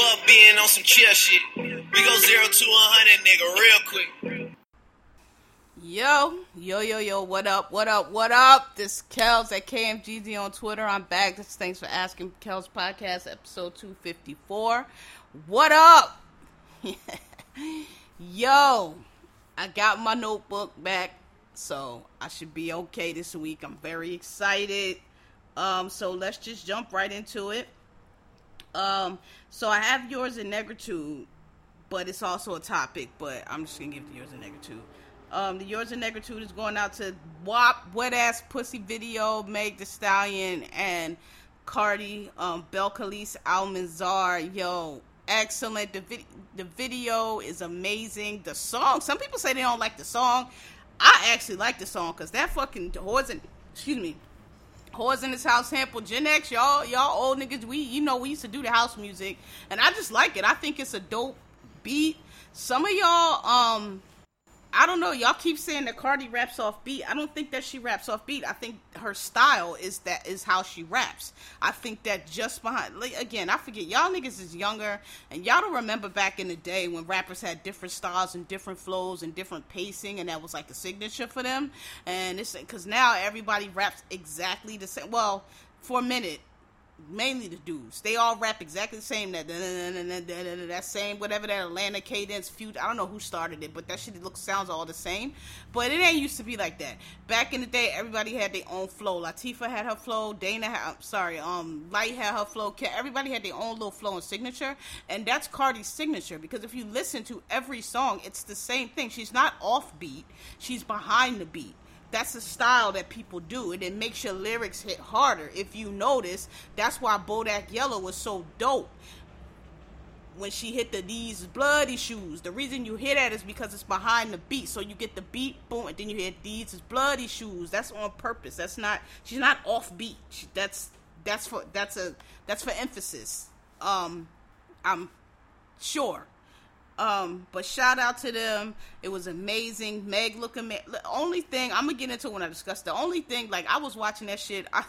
Fuck being on some chill shit. We go zero to a hundred, nigga, real quick. Yo, yo, yo, yo, what up, what up, what up? This Kels at KMGZ on Twitter. I'm back. This thanks for asking Kels Podcast, episode 254. What up? yo, I got my notebook back, so I should be okay this week. I'm very excited. Um, so let's just jump right into it. Um, so I have yours in negritude, but it's also a topic, but I'm just gonna give the yours in negritude. Um, the yours in negritude is going out to WAP, Wet Ass Pussy Video, Meg The Stallion, and Cardi, um, Belcalis Almanzar. Yo, excellent. The, the video is amazing. The song, some people say they don't like the song. I actually like the song because that fucking horse in, excuse me, Whores in this house sample Gen X, y'all, y'all old niggas, we you know we used to do the house music, and I just like it. I think it's a dope beat. Some of y'all, um, I don't know. Y'all keep saying that Cardi raps off beat. I don't think that she raps off beat. I think her style is that is how she raps. I think that just behind like, again, I forget y'all niggas is younger and y'all don't remember back in the day when rappers had different styles and different flows and different pacing and that was like a signature for them. And it's because now everybody raps exactly the same. Well, for a minute mainly the dudes. They all rap exactly the same. That that same whatever that Atlanta cadence feud. I don't know who started it, but that shit looks sounds all the same. But it ain't used to be like that. Back in the day, everybody had their own flow. Latifah had her flow. Dana had, I'm sorry, um, Lyte had her flow. Everybody had their own little flow and signature, and that's Cardi's signature. Because if you listen to every song, it's the same thing. She's not off beat. She's behind the beat that's a style that people do and it makes your lyrics hit harder. If you notice that's why bodak yellow was so dope. When she hit the these bloody shoes the reason you hear that is because it's behind the beat. So you get the beat boom and then you hear these bloody shoes. That's on purpose. That's not she's not off beat that's that's for that's a that's for emphasis. Um i'm sure um, but shout out to them. It was amazing. Meg looking. The only thing I'm gonna get into when I discuss the only thing, like I was watching that shit. I,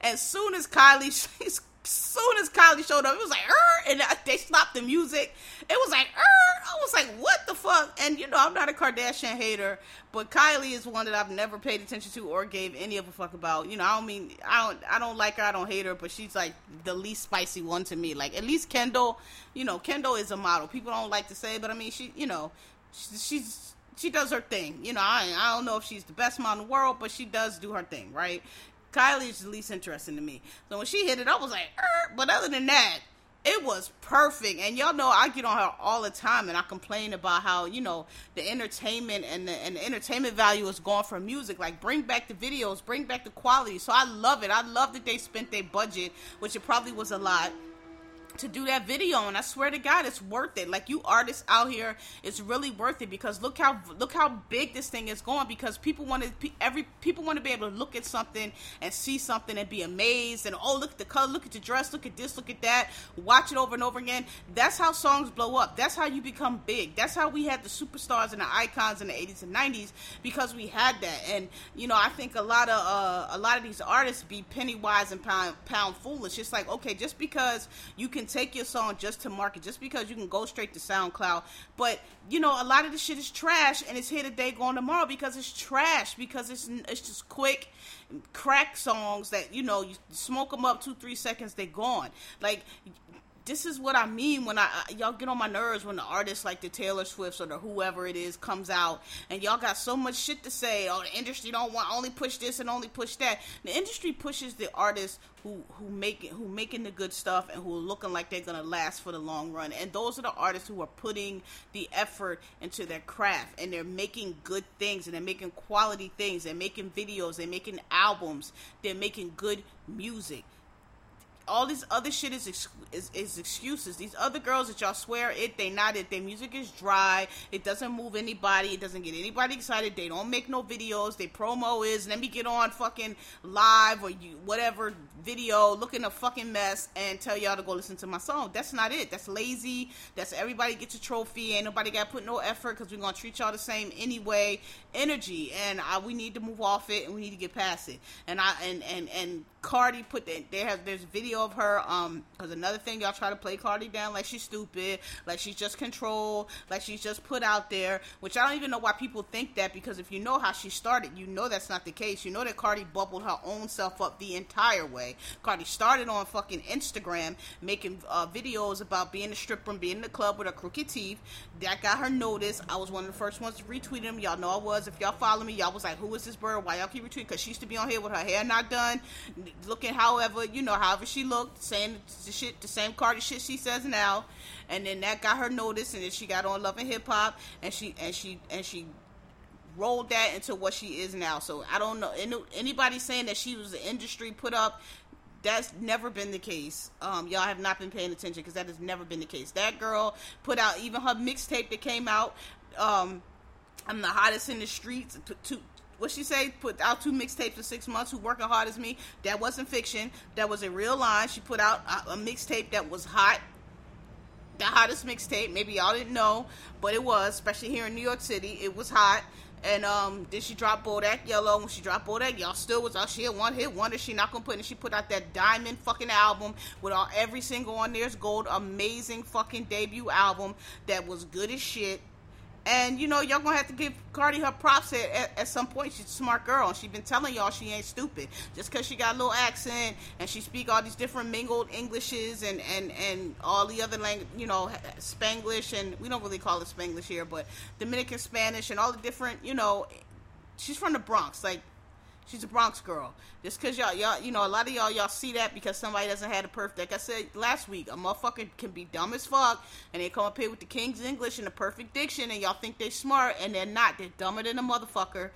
as soon as Kylie, as soon as Kylie showed up, it was like, er, and they stopped the music. It was like, er, I was like, what the fuck? And you know, I'm not a Kardashian hater, but Kylie is one that I've never paid attention to or gave any of a fuck about. You know, I don't mean, I don't, I don't like her, I don't hate her, but she's like the least spicy one to me. Like at least Kendall, you know, Kendall is a model. People don't like to say, but I mean, she, you know, she, she's she does her thing. You know, I I don't know if she's the best mom in the world, but she does do her thing, right? Kylie is the least interesting to me. So when she hit it, I was like, er. but other than that, it was perfect. And y'all know I get on her all the time and I complain about how, you know, the entertainment and the, and the entertainment value is gone from music. Like, bring back the videos, bring back the quality. So I love it. I love that they spent their budget, which it probably was a lot to do that video and I swear to God it's worth it. Like you artists out here, it's really worth it because look how look how big this thing is going because people want to every people want to be able to look at something and see something and be amazed and oh look at the color, look at the dress, look at this, look at that, watch it over and over again. That's how songs blow up. That's how you become big. That's how we had the superstars and the icons in the 80s and 90s because we had that. And you know, I think a lot of uh, a lot of these artists be penny wise and pound pound foolish. It's like okay, just because you can can take your song just to market, just because you can go straight to SoundCloud. But you know, a lot of the shit is trash, and it's here today, gone tomorrow because it's trash. Because it's it's just quick crack songs that you know you smoke them up two three seconds, they're gone. Like this is what I mean when I y'all get on my nerves when the artists like the Taylor Swifts or the whoever it is comes out and y'all got so much shit to say. Oh, the industry don't want only push this and only push that. The industry pushes the artists who who make it, who making the good stuff and who are looking like they're gonna last for the long run. And those are the artists who are putting the effort into their craft and they're making good things and they're making quality things. They're making videos. They're making albums. They're making good music all this other shit is, ex- is is excuses. These other girls that y'all swear it, they not it. Their music is dry. It doesn't move anybody. It doesn't get anybody excited. They don't make no videos. They promo is let me get on fucking live or you whatever video, looking a fucking mess, and tell y'all to go listen to my song. That's not it. That's lazy. That's everybody gets a trophy. Ain't nobody got put no effort because we're gonna treat y'all the same anyway. Energy, and I, we need to move off it and we need to get past it. And I and and and Cardi put that there has there's video of her um because another thing y'all try to play Cardi down like she's stupid, like she's just control, like she's just put out there, which I don't even know why people think that because if you know how she started, you know that's not the case. You know that Cardi bubbled her own self up the entire way. Cardi started on fucking Instagram making uh, videos about being a stripper and being in the club with her crooked teeth. That got her noticed. I was one of the first ones to retweet him. Y'all know I was. If y'all follow me, y'all was like, "Who is this bird? Why y'all keep retweeting?" Because she used to be on here with her hair not done, looking however you know however she looked, saying the shit, the same Cardi shit she says now, and then that got her noticed, and then she got on Love and Hip Hop, and she and she and she rolled that into what she is now. So I don't know anybody saying that she was the industry put up. That's never been the case. Um, y'all have not been paying attention because that has never been the case. That girl put out even her mixtape that came out. Um, I'm the hottest in the streets. To, what she say? Put out two mixtapes in six months. Who working hard as me? That wasn't fiction. That was a real line. She put out a, a mixtape that was hot. The hottest mixtape. Maybe y'all didn't know, but it was, especially here in New York City. It was hot. And um, then she dropped Bodak Yellow. When she dropped Bodak, y'all still was out. She had one hit wonder. She not gonna put it. She put out that diamond fucking album with all every single on there's gold. Amazing fucking debut album that was good as shit. And you know, y'all gonna have to give Cardi her props at, at, at, some point. She's a smart girl, and she been telling y'all she ain't stupid. Just cause she got a little accent and she speak all these different mingled Englishes and and and all the other language, you know, Spanglish, and we don't really call it Spanglish here, but Dominican Spanish and all the different, you know, she's from the Bronx, like She's a Bronx girl. Just cause y'all, y'all, you know, a lot of y'all, y'all see that because somebody doesn't have a perfect. Like I said last week, a motherfucker can be dumb as fuck, and they come up here with the King's English and the perfect diction, and y'all think they smart, and they're not. They're dumber than a motherfucker.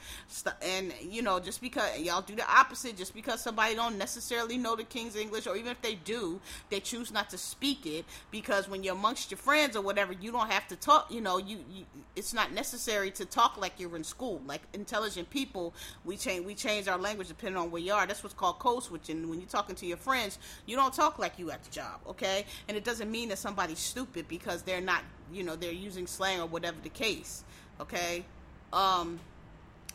And you know, just because y'all do the opposite, just because somebody don't necessarily know the King's English, or even if they do, they choose not to speak it because when you're amongst your friends or whatever, you don't have to talk. You know, you, you it's not necessary to talk like you're in school. Like intelligent people, we change, we change change our language depending on where you are. That's what's called code switching. When you're talking to your friends, you don't talk like you at the job, okay? And it doesn't mean that somebody's stupid because they're not, you know, they're using slang or whatever the case, okay? Um,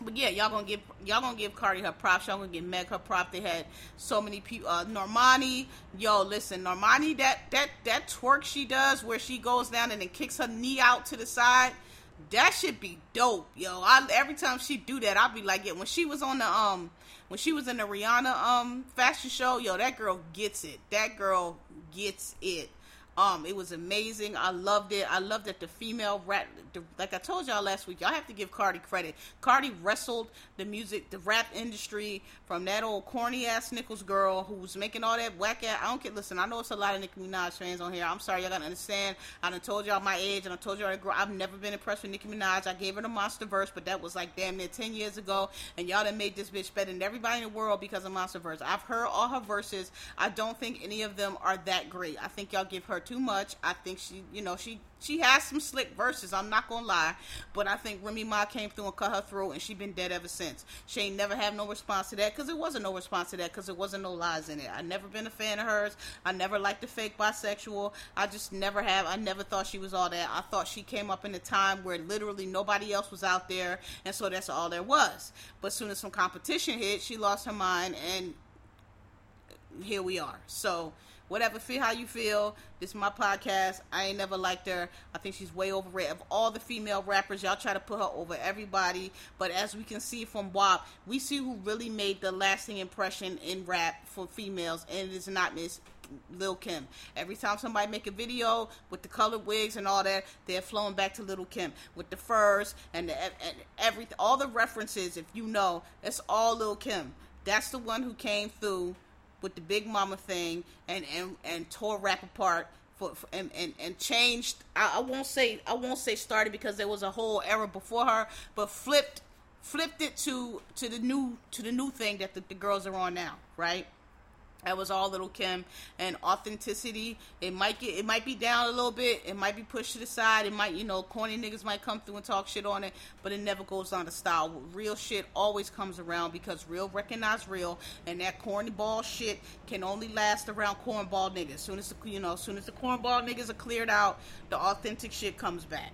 but yeah, y'all gonna give y'all gonna give Cardi her props. Y'all gonna give Meg her prop. They had so many people. Uh, Normani, yo, listen, Normani, that that that twerk she does where she goes down and then kicks her knee out to the side that should be dope, yo. I every time she do that, I'll be like, yeah. When she was on the um, when she was in the Rihanna um fashion show, yo, that girl gets it. That girl gets it. Um, it was amazing. I loved it. I loved that the female rap, the, like I told y'all last week, y'all have to give Cardi credit. Cardi wrestled the music, the rap industry from that old corny ass Nichols girl who was making all that whack ass. I don't get. Listen, I know it's a lot of Nicki Minaj fans on here. I'm sorry, y'all gotta understand. I done told y'all my age, and I told y'all I grew, I've never been impressed with Nicki Minaj. I gave her the Monster Verse, but that was like damn near ten years ago, and y'all done made this bitch better than everybody in the world because of Monster Verse. I've heard all her verses. I don't think any of them are that great. I think y'all give her too much. I think she, you know, she she has some slick verses. I'm not gonna lie, but I think Remy Ma came through and cut her throat, and she been dead ever since. She ain't never had no response to that because it wasn't no response to that because there wasn't no lies in it. I never been a fan of hers. I never liked the fake bisexual. I just never have. I never thought she was all that. I thought she came up in a time where literally nobody else was out there, and so that's all there was. But soon as some competition hit, she lost her mind, and here we are. So whatever feel how you feel this is my podcast i ain't never liked her i think she's way overrated of all the female rappers y'all try to put her over everybody but as we can see from WAP, we see who really made the lasting impression in rap for females and it is not miss Lil Kim. Every time somebody make a video with the colored wigs and all that, they're flowing back to Lil Kim with the furs and, the, and everything. All the references, if you know, it's all Lil Kim. That's the one who came through with the Big Mama thing and and and tore rap apart for, for and, and and changed. I, I won't say I won't say started because there was a whole era before her, but flipped flipped it to to the new to the new thing that the, the girls are on now, right? That was all Lil Kim and authenticity. It might get, it might be down a little bit. It might be pushed to the side. It might, you know, corny niggas might come through and talk shit on it, but it never goes on the style. Real shit always comes around because real recognize real, and that cornball shit can only last around cornball niggas. Soon as the, you know, soon as the cornball niggas are cleared out, the authentic shit comes back.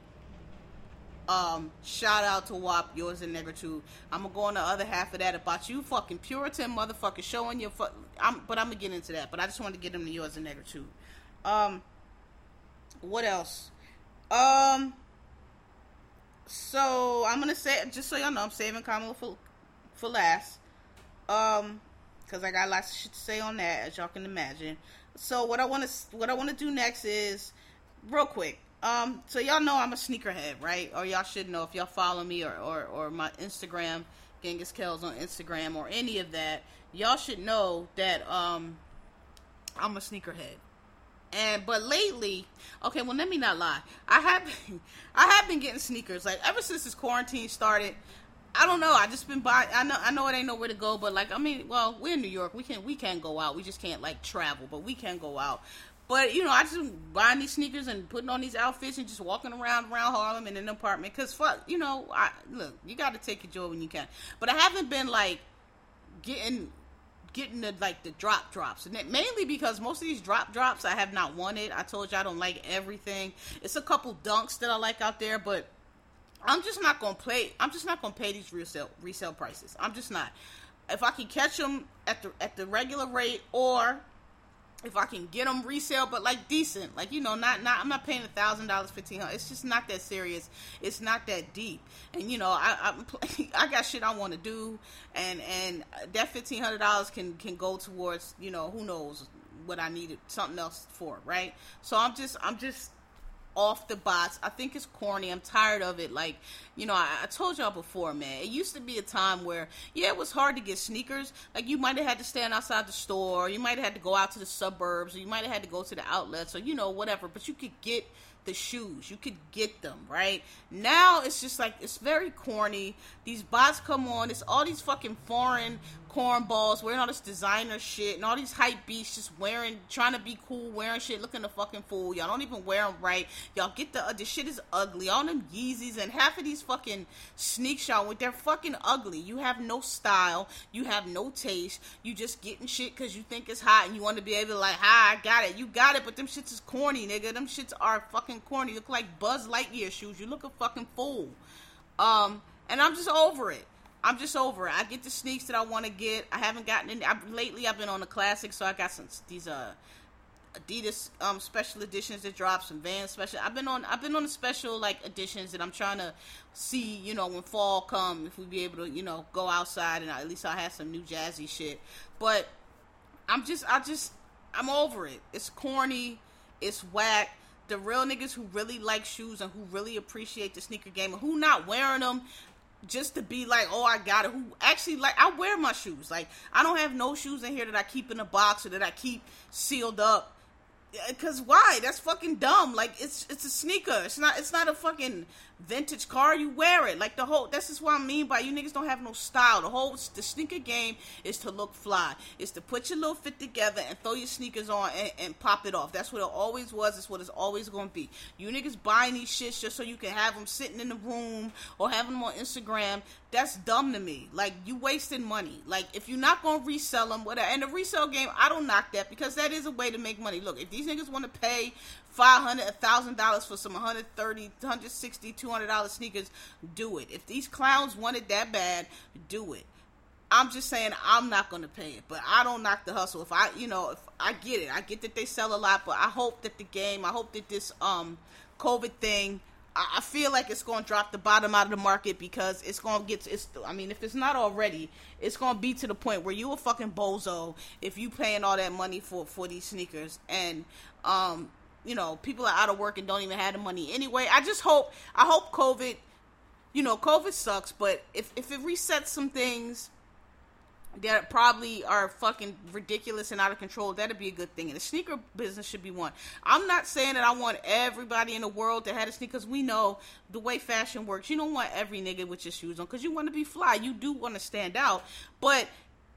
Um, shout out to WAP, yours and Negritude. I'm gonna go on the other half of that about you fucking Puritan motherfucker showing your fuck. I'm, but I'm gonna get into that. But I just wanted to get them to yours and Negritude. Um, what else? Um, so I'm gonna say just so y'all know, I'm saving Kamala for for last. Um, because I got lots of shit to say on that, as y'all can imagine. So what I want to what I want to do next is real quick. Um, so y'all know I'm a sneakerhead, right? Or y'all should know if y'all follow me or, or, or my Instagram, Genghis Kells on Instagram or any of that. Y'all should know that um, I'm a sneakerhead. And but lately, okay, well let me not lie. I have I have been getting sneakers like ever since this quarantine started. I don't know. I just been buying. I know. I know it ain't nowhere to go, but like, I mean, well, we're in New York. We can we can't go out. We just can't like travel, but we can go out. But you know, I just buying these sneakers and putting on these outfits and just walking around around Harlem in an apartment. Cause fuck, you know, I look, you got to take your joy when you can. But I haven't been like getting getting the like the drop drops and mainly because most of these drop drops I have not wanted. I told you I don't like everything. It's a couple dunks that I like out there, but I'm just not gonna play. I'm just not gonna pay these resale resale prices. I'm just not. If I can catch them at the at the regular rate or if I can get them resale, but like decent, like you know, not not I'm not paying a thousand dollars, fifteen hundred. It's just not that serious. It's not that deep, and you know, I I'm, I got shit I want to do, and and that fifteen hundred dollars can can go towards you know who knows what I needed something else for, right? So I'm just I'm just off the box. I think it's corny. I'm tired of it. Like, you know, I, I, told y'all before, man. It used to be a time where, yeah, it was hard to get sneakers. Like, you might have had to stand outside the store. You might have had to go out to the suburbs. Or you might have had to go to the outlets or, you know, whatever. But you could get the shoes. You could get them, right? Now it's just like it's very corny. These bots come on. It's all these fucking foreign cornballs wearing all this designer shit and all these hype beasts just wearing, trying to be cool, wearing shit, looking a fucking fool. Y'all don't even wear them right. Y'all get the uh, the shit is ugly. All them Yeezys and half of these fucking sneak shot with they're fucking ugly. You have no style. You have no taste. You just getting shit because you think it's hot and you want to be able to like, hi, I got it. You got it, but them shits is corny, nigga. Them shits are fucking corny. Look like Buzz Lightyear shoes. You look a fucking fool. Um, and I'm just over it. I'm just over it. I get the sneaks that I want to get. I haven't gotten any. I, lately, I've been on the classics, so I got some these uh Adidas um special editions that drop some Vans special. I've been on I've been on the special like editions that I'm trying to see. You know, when fall come, if we be able to you know go outside and I, at least I have some new jazzy shit. But I'm just I just I'm over it. It's corny. It's whack the real niggas who really like shoes and who really appreciate the sneaker game and who not wearing them just to be like, oh, I got it. Who actually like I wear my shoes. Like I don't have no shoes in here that I keep in a box or that I keep sealed up. Cause why? That's fucking dumb. Like it's it's a sneaker. It's not it's not a fucking vintage car, you wear it. Like the whole this is what I mean by you niggas don't have no style. The whole the sneaker game is to look fly. It's to put your little fit together and throw your sneakers on and, and pop it off. That's what it always was. It's what it's always gonna be. You niggas buying these shits just so you can have them sitting in the room or having them on Instagram. That's dumb to me. Like you wasting money. Like if you're not gonna resell them, whatever. And the resale game, I don't knock that because that is a way to make money. Look, if these niggas want to pay five hundred, a thousand dollars for some 130, 160, 200 dollar sneakers, do it. If these clowns want it that bad, do it. I'm just saying I'm not gonna pay it, but I don't knock the hustle. If I, you know, if I get it, I get that they sell a lot, but I hope that the game, I hope that this um COVID thing, I feel like it's going to drop the bottom out of the market because it's going to get. It's. I mean, if it's not already, it's going to be to the point where you a fucking bozo if you paying all that money for for these sneakers and um you know, people are out of work and don't even have the money anyway. I just hope, I hope COVID, you know, COVID sucks, but if, if it resets some things that probably are fucking ridiculous and out of control, that'd be a good thing. And the sneaker business should be one. I'm not saying that I want everybody in the world to have a sneakers. We know the way fashion works. You don't want every nigga with your shoes on because you want to be fly. You do want to stand out. But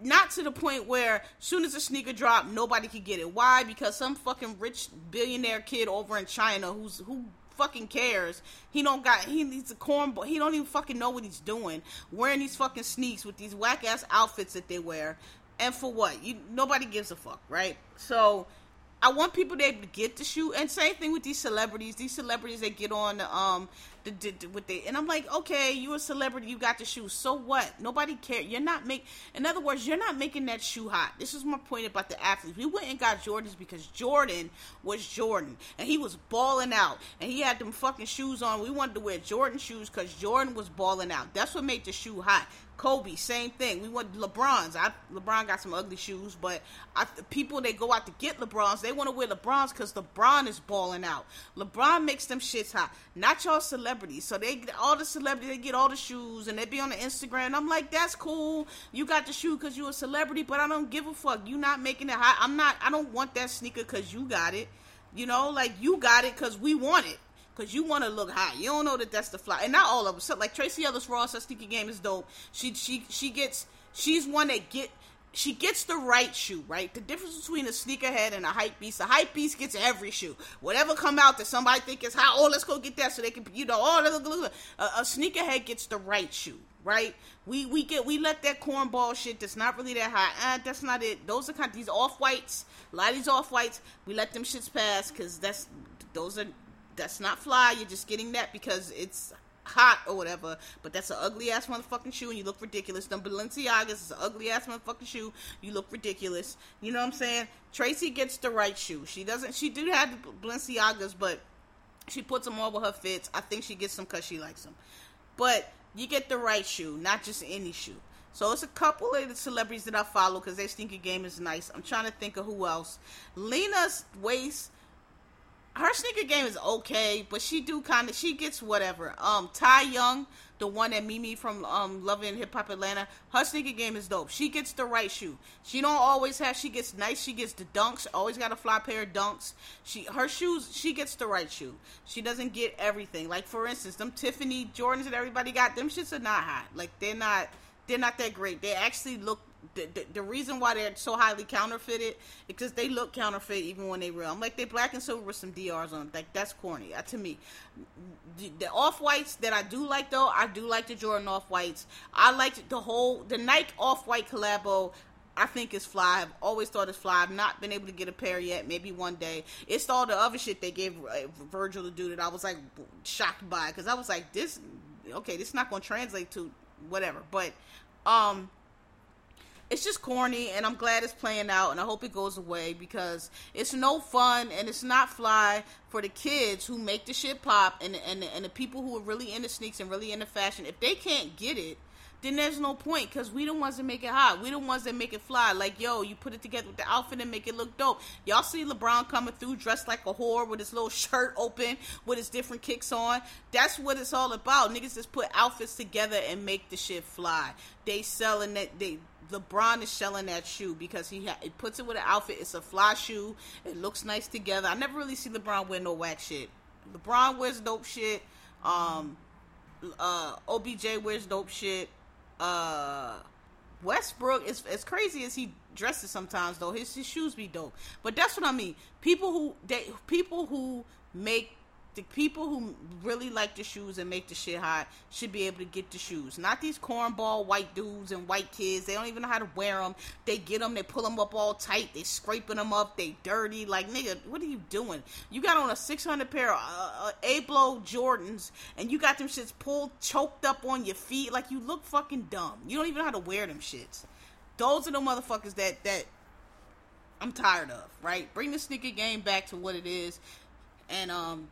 not to the point where soon as a sneaker drop, nobody could get it. Why? Because some fucking rich billionaire kid over in China who's who fucking cares. He don't got he needs a cornball. He don't even fucking know what he's doing. Wearing these fucking sneaks with these whack ass outfits that they wear, and for what? You nobody gives a fuck, right? So. I want people to be able to get the shoe, and same thing with these celebrities. These celebrities that get on um the, the, with the and I'm like, okay, you're a celebrity, you got the shoe. So what? Nobody care. You're not make. In other words, you're not making that shoe hot. This is my point about the athletes. We went and got Jordans because Jordan was Jordan, and he was balling out, and he had them fucking shoes on. We wanted to wear Jordan shoes because Jordan was balling out. That's what made the shoe hot. Kobe, same thing. We want LeBrons. I, LeBron got some ugly shoes, but I, people they go out to get LeBrons, they want to wear LeBrons because LeBron is balling out. LeBron makes them shits hot. Not y'all celebrities. So they all the celebrities they get all the shoes and they be on the Instagram. I'm like, that's cool. You got the shoe because you a celebrity, but I don't give a fuck. You not making it hot. I'm not. I don't want that sneaker because you got it. You know, like you got it because we want it because you want to look high. You don't know that that's the fly, and not all of them. So, like Tracee Ellis Ross, her sneaker game is dope. She she she gets she's one that get she gets the right shoe, right? The difference between a sneakerhead and a hype beast, a hype beast gets every shoe. Whatever come out that somebody think is hot, oh, let's go get that so they can, you know, oh, look. A, a sneakerhead gets the right shoe, right? We we get we let that cornball shit that's not really that hot. Ah, that's not it. Those are kind of these off whites. A lot of these off whites, we let them shits pass because that's those are that's not fly. You're just getting that because it's hot or whatever. But that's an ugly ass motherfucking shoe, and you look ridiculous. Them Balenciagas is an ugly ass motherfucking shoe. You look ridiculous. You know what I'm saying? Tracy gets the right shoe. She doesn't. She do have the Balenciagas, but she puts them all with her fits. I think she gets them because she likes them. But you get the right shoe, not just any shoe. So it's a couple of the celebrities that I follow because their sneaker game is nice. I'm trying to think of who else. Lena Waithe her sneaker game is okay, but she do kind of she gets whatever. Um, Ty Young, the one that Mimi from um Love and Hip Hop Atlanta, her sneaker game is dope. She gets the right shoe. She don't always have. She gets nice. She gets the dunks. Always got a fly pair of dunks. She her shoes. She gets the right shoe. She doesn't get everything. Like for instance, them Tiffany Jordans that everybody got. Them shits are not hot. Like they're not. They're not that great. They actually look the, the, reason why they're so highly counterfeited because they look counterfeit even when they real. I'm like they black and silver with some DRs on. Like that's corny uh, to me. The, the off whites that I do like though, I do like the Jordan off whites. I like the whole the Nike off white collabo. I think it's fly. I've always thought it's fly. I've not been able to get a pair yet. Maybe one day. It's all the other shit they gave uh, Virgil to do that I was like shocked by because I was like, this okay, this is not going to translate to whatever. But um, it's just corny and I'm glad it's playing out and I hope it goes away because it's no fun and it's not fly for the kids who make the shit pop and and and the people who are really into sneaks and really into fashion. If they can't get it, then there's no point because we the ones that make it hot. We the ones that make it fly. Like, yo, you put it together with the outfit and make it look dope. Y'all see LeBron coming through dressed like a whore with his little shirt open with his different kicks on. That's what it's all about. Niggas just put outfits together and make the shit fly. They selling that they LeBron is selling that shoe because he ha- it puts it with an outfit. It's a fly shoe. It looks nice together. I never really see LeBron wear no whack shit. LeBron wears dope shit. Um, uh, OBJ wears dope shit. Uh, Westbrook is as crazy as he dresses sometimes though. His his shoes be dope. But that's what I mean. People who they people who make the people who really like the shoes and make the shit hot should be able to get the shoes. Not these cornball white dudes and white kids. They don't even know how to wear them. They get them, they pull them up all tight, they scraping them up, they dirty. Like nigga, what are you doing? You got on a 600 pair of uh, uh, Abloh Jordans and you got them shits pulled, choked up on your feet. Like you look fucking dumb. You don't even know how to wear them shits. Those are the motherfuckers that that I'm tired of. Right? Bring the sneaker game back to what it is, and um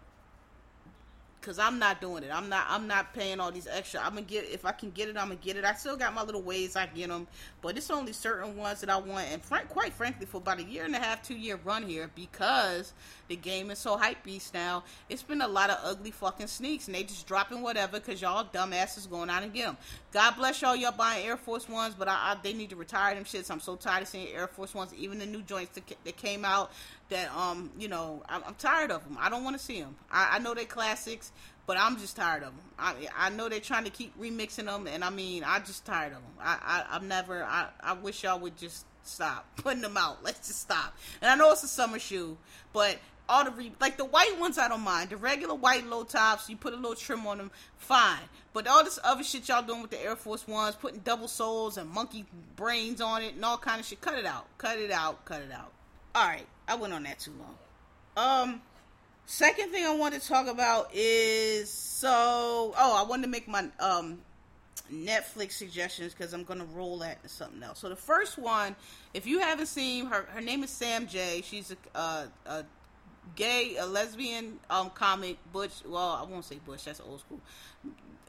Cause I'm not doing it. I'm not. I'm not paying all these extra. I'm gonna get if I can get it. I'm gonna get it. I still got my little ways I get them, but it's only certain ones that I want. And quite frankly, for about a year and a half, two year run here, because the game is so hype beast now. It's been a lot of ugly fucking sneaks, and they just dropping whatever because y'all dumbasses going out and get them. God bless y'all. Y'all buying Air Force Ones, but I, I, they need to retire them shits. I'm so tired of seeing Air Force Ones. Even the new joints that, that came out that um you know I'm, I'm tired of them. I don't want to see them. I, I know they're classics, but I'm just tired of them. I I know they're trying to keep remixing them, and I mean, I just tired of them. I, I I'm never. I I wish y'all would just stop putting them out. Let's just stop. And I know it's a summer shoe, but all the re- like the white ones I don't mind. The regular white low tops, you put a little trim on them, fine. But all this other shit y'all doing with the Air Force Ones, putting double soles and monkey brains on it and all kind of shit, cut it out. Cut it out. Cut it out. All right, I went on that too long. Um, second thing I want to talk about is so. Oh, I wanted to make my um Netflix suggestions because I'm gonna roll that to something else. So the first one, if you haven't seen her, her name is Sam Jay. She's a, uh, a gay, a lesbian um comic. Butch. Well, I won't say Butch. That's old school.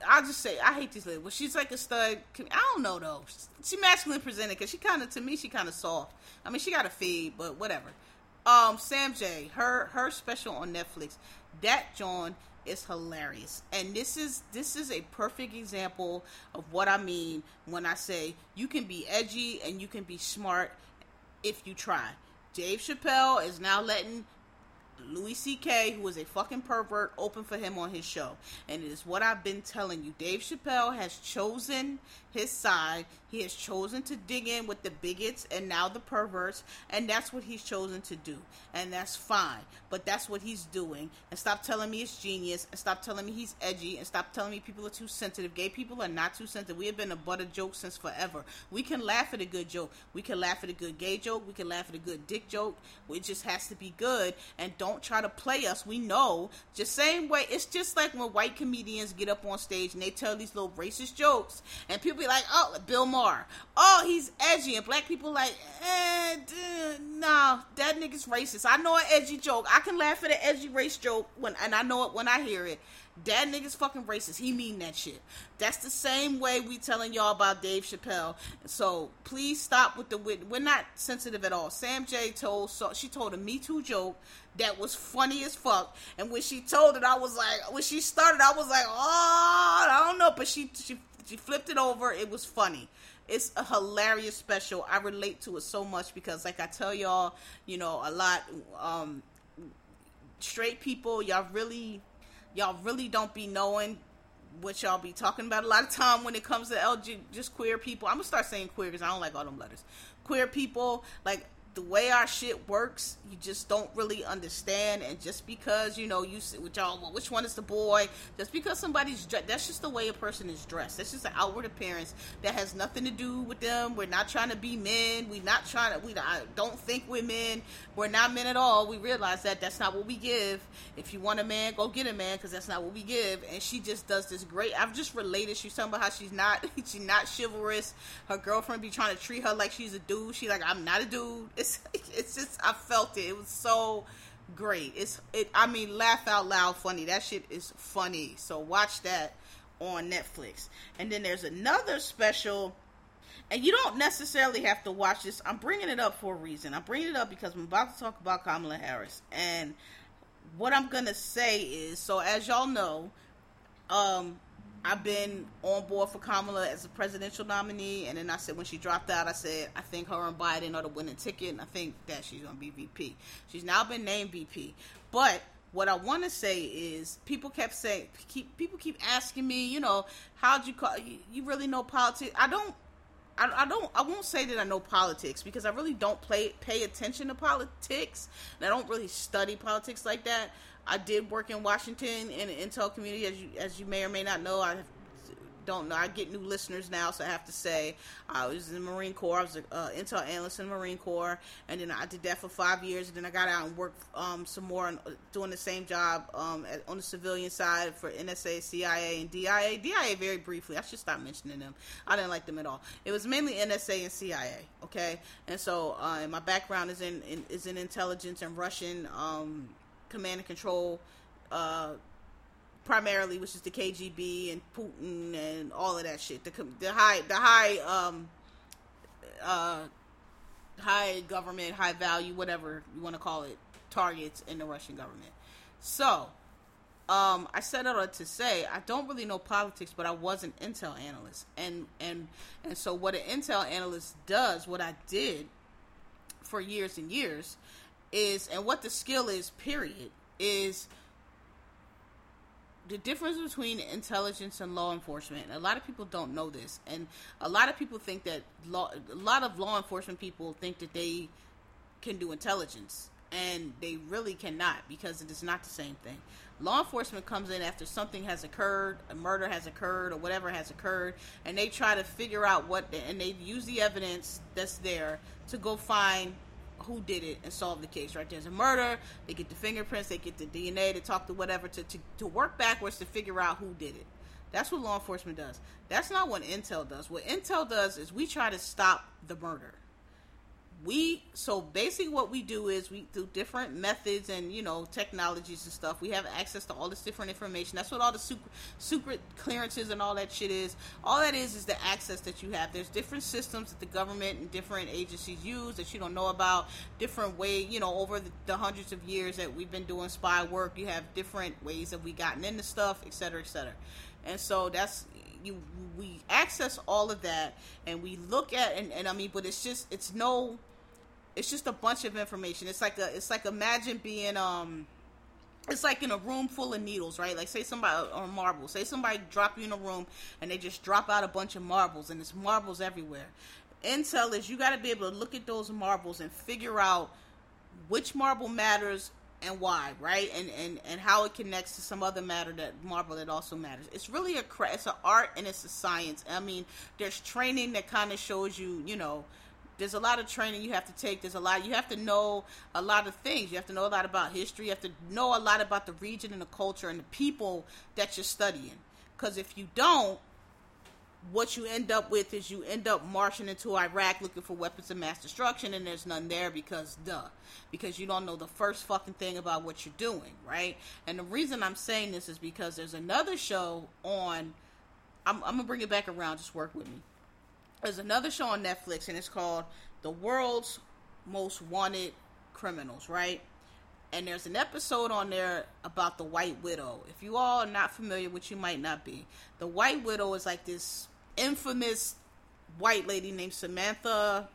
I'll just say I hate this lady, but she's like a stud. I don't know though. She masculine presented because she kind of to me she kind of soft. I mean she got a fade, but whatever. Um, Sam Jay, her her special on Netflix. That John is hilarious, and this is this is a perfect example of what I mean when I say you can be edgy and you can be smart if you try. Dave Chappelle is now letting Louis C.K., who is a fucking pervert, open for him on his show. And it is what I've been telling you. Dave Chappelle has chosen his side. He has chosen to dig in with the bigots and now the perverts, and that's what he's chosen to do. And that's fine. But that's what he's doing. And stop telling me it's genius, and stop telling me he's edgy, and stop telling me people are too sensitive. Gay people are not too sensitive. We have been a butt of jokes since forever. We can laugh at a good joke. We can laugh at a good gay joke. We can laugh at a good dick joke. It just has to be good. And don't try to play us. We know. Just same way. It's just like when white comedians get up on stage and they tell these little racist jokes, and people be like, "Oh, Bill Maher, oh, he's edgy," and black people like, "Eh, duh, nah, that nigga's racist." I know an edgy joke. I can laugh at an edgy race joke when, and I know it when I hear it. That nigga's fucking racist. He mean that shit. That's the same way we telling y'all about Dave Chappelle. So please stop with the. We're not sensitive at all. Sam Jay told so she told a Me Too joke that was funny as fuck. And when she told it, I was like, when she started, I was like, oh, I don't know, but she she she flipped it over. It was funny. It's a hilarious special. I relate to it so much because, like I tell y'all, you know, a lot. Um, straight people, y'all really, y'all really don't be knowing what y'all be talking about a lot of time when it comes to LG, just queer people. I'm gonna start saying queer because I don't like all them letters. Queer people, like the way our shit works, you just don't really understand. And just because you know you sit with y'all, well, which one is the boy? Just because somebody's dressed, that's just the way a person is dressed. That's just an outward appearance that has nothing to do with them. We're not trying to be men. We're not trying to. We don't think we're men. We're not men at all. We realize that that's not what we give. If you want a man, go get a man because that's not what we give. And she just does this great. I've just related. She's talking about how she's not. She's not chivalrous. Her girlfriend be trying to treat her like she's a dude. She like I'm not a dude it's it's just I felt it. It was so great. It's it. I mean, laugh out loud funny. That shit is funny. So watch that on Netflix. And then there's another special. And you don't necessarily have to watch this. I'm bringing it up for a reason. I'm bringing it up because I'm about to talk about Kamala Harris. And what I'm going to say is so, as y'all know, um, I've been on board for Kamala as a presidential nominee, and then I said when she dropped out, I said I think her and Biden are the winning ticket, and I think that she's gonna be VP. She's now been named VP, but what I want to say is people kept saying keep people keep asking me, you know, how'd you call you, you really know politics? I don't. I, I don't. I won't say that I know politics because I really don't play pay attention to politics, and I don't really study politics like that. I did work in Washington in the intel community, as you as you may or may not know. I don't know. I get new listeners now, so I have to say I was in the Marine Corps. I was an uh, intel analyst in the Marine Corps, and then I did that for five years. And then I got out and worked um, some more on, doing the same job um, at, on the civilian side for NSA, CIA, and DIA. DIA very briefly. I should stop mentioning them. I didn't like them at all. It was mainly NSA and CIA. Okay, and so uh, my background is in, in, is in intelligence and Russian. Um, command and control, uh, primarily, which is the KGB and Putin and all of that shit. The the high the high um uh high government, high value, whatever you want to call it, targets in the Russian government. So, um, I set out to say I don't really know politics, but I was an intel analyst, and and and so what an intel analyst does, what I did for years and years, is and what the skill is period is the difference between intelligence and law enforcement. A lot of people don't know this, and a lot of people think that law. A lot of law enforcement people think that they can do intelligence, and they really cannot because it is not the same thing. Law enforcement comes in after something has occurred, a murder has occurred, or whatever has occurred, and they try to figure out what, and they use the evidence that's there to go find who did it and solve the case, right? There's a murder, they get the fingerprints, they get the DNA, they talk to whatever to, to, to work backwards to figure out who did it. That's what law enforcement does. That's not what Intel does. What Intel does is we try to stop the murder we so basically what we do is we do different methods and you know technologies and stuff. We have access to all this different information. That's what all the secret, secret clearances and all that shit is. All that is is the access that you have. There's different systems that the government and different agencies use that you don't know about. Different way you know over the, the hundreds of years that we've been doing spy work you have different ways that we gotten into stuff et cetera et cetera. And so that's you we access all of that and we look at and, and i mean but it's just it's no it's just a bunch of information. It's like a it's like imagine being um it's like in a room full of needles, right? Like say somebody or marbles. Say somebody drop you in a room and they just drop out a bunch of marbles and there's marbles everywhere. Intel is you got to be able to look at those marbles and figure out which marble matters and why, right? And and and how it connects to some other matter that marble that also matters. It's really a it's an art and it's a science. I mean, there's training that kind of shows you, you know, there's a lot of training you have to take. There's a lot you have to know a lot of things. You have to know a lot about history. You have to know a lot about the region and the culture and the people that you're studying. Because if you don't, what you end up with is you end up marching into Iraq looking for weapons of mass destruction, and there's none there because, duh, because you don't know the first fucking thing about what you're doing, right? And the reason I'm saying this is because there's another show on. I'm, I'm gonna bring it back around. Just work with me there's another show on Netflix, and it's called The World's Most Wanted Criminals, right? And there's an episode on there about the White Widow. If you all are not familiar, which you might not be, the White Widow is like this infamous white lady named Samantha.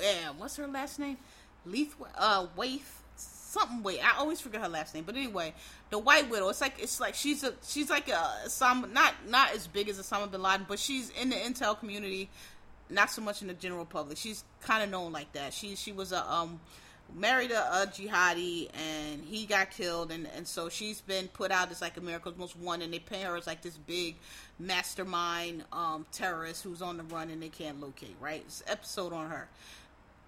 Yeah, what's her last name? Leith, uh, Waith, something. Wait, I always forget her last name. But anyway, the White Widow. It's like it's like she's a she's like a some not not as big as Osama bin Laden, but she's in the intel community, not so much in the general public. She's kind of known like that. She she was a um married a, a, jihadi and he got killed and, and so she's been put out as like America's most wanted and they pay her as like this big mastermind um, terrorist who's on the run and they can't locate right it's episode on her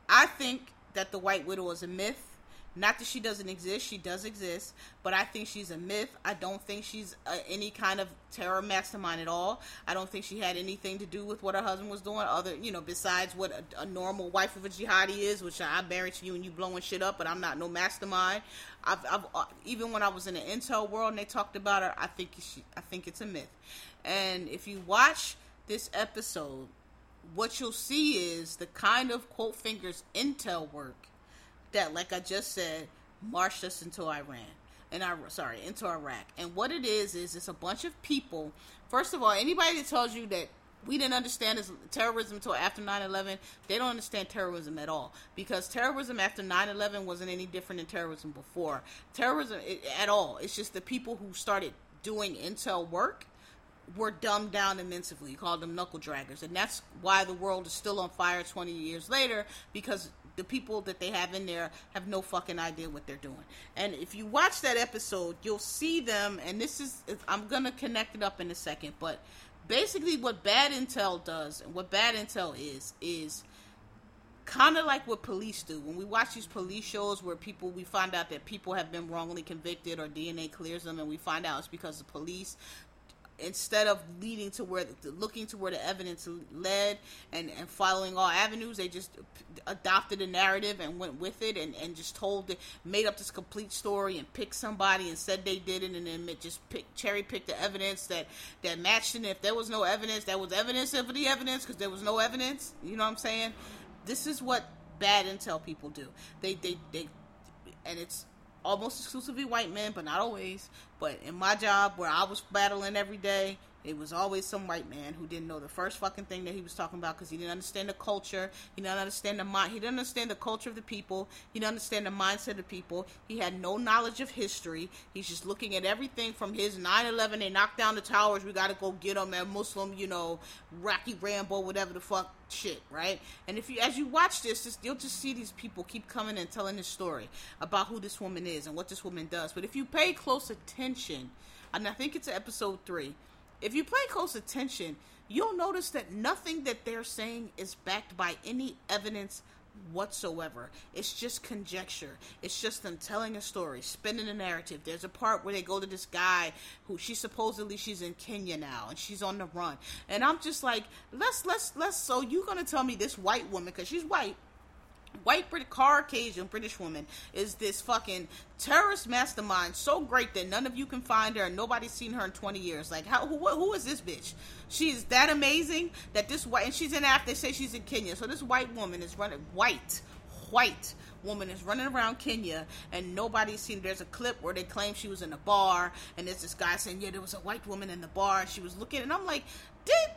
I think that the White Widow is a myth not that she doesn't exist, she does exist, but I think she's a myth. I don't think she's uh, any kind of terror mastermind at all. I don't think she had anything to do with what her husband was doing, other, you know, besides what a, a normal wife of a jihadi is, which I married to you and you blowing shit up, but I'm not no mastermind. I've, I've uh, even when I was in the intel world and they talked about her, I think she, I think it's a myth. And if you watch this episode, what you'll see is the kind of quote fingers intel work that, like I just said, marched us into Iran. And I sorry into Iraq. And what it is is it's a bunch of people. First of all, anybody that tells you that we didn't understand this terrorism until after 9-11 they don't understand terrorism at all. Because terrorism after 9-11 wasn't any different than terrorism before. Terrorism it, at all. It's just the people who started doing intel work were dumbed down immensely. You called them knuckle draggers. And that's why the world is still on fire 20 years later because the people that they have in there have no fucking idea what they're doing. And if you watch that episode, you'll see them. And this is, I'm gonna connect it up in a second, but basically, what bad intel does and what bad intel is is kind of like what police do. When we watch these police shows where people, we find out that people have been wrongly convicted or DNA clears them, and we find out it's because the police instead of leading to where looking to where the evidence led and, and following all avenues they just adopted a narrative and went with it and, and just told it made up this complete story and picked somebody and said they did it and then it just pick, cherry picked the evidence that that matched it. And if there was no evidence that was evidence of the evidence because there was no evidence. You know what i'm saying? This is what bad intel people do. They they, they and it's almost exclusively white men, but not always. But in my job, where I was battling every day, It was always some white man who didn't know the first fucking thing that he was talking about because he didn't understand the culture. He didn't understand the mind. He didn't understand the culture of the people. He didn't understand the mindset of the people. He had no knowledge of history. He's just looking at everything from his 9/11. They knocked down the towers. We got to go get them. And Muslim, you know, Rocky Rambo, whatever the fuck shit, right? And if you, as you watch this, just, you'll just see these people keep coming and telling this story about who this woman is and what this woman does. But if you pay close attention, and I think it's episode three if you pay close attention, you'll notice that nothing that they're saying is backed by any evidence whatsoever. It's just conjecture. It's just them telling a story, spinning a narrative. There's a part where they go to this guy who she supposedly she's in Kenya now and she's on the run. And I'm just like, let's let's let's so you're gonna tell me this white woman because she's white white Brit Caucasian British woman is this fucking terrorist mastermind so great that none of you can find her and nobody's seen her in 20 years like how who, who is this bitch she's that amazing that this white and she's in Africa. they say she's in Kenya so this white woman is running white white woman is running around Kenya and nobody's seen there's a clip where they claim she was in a bar and there's this guy saying yeah there was a white woman in the bar she was looking and I'm like did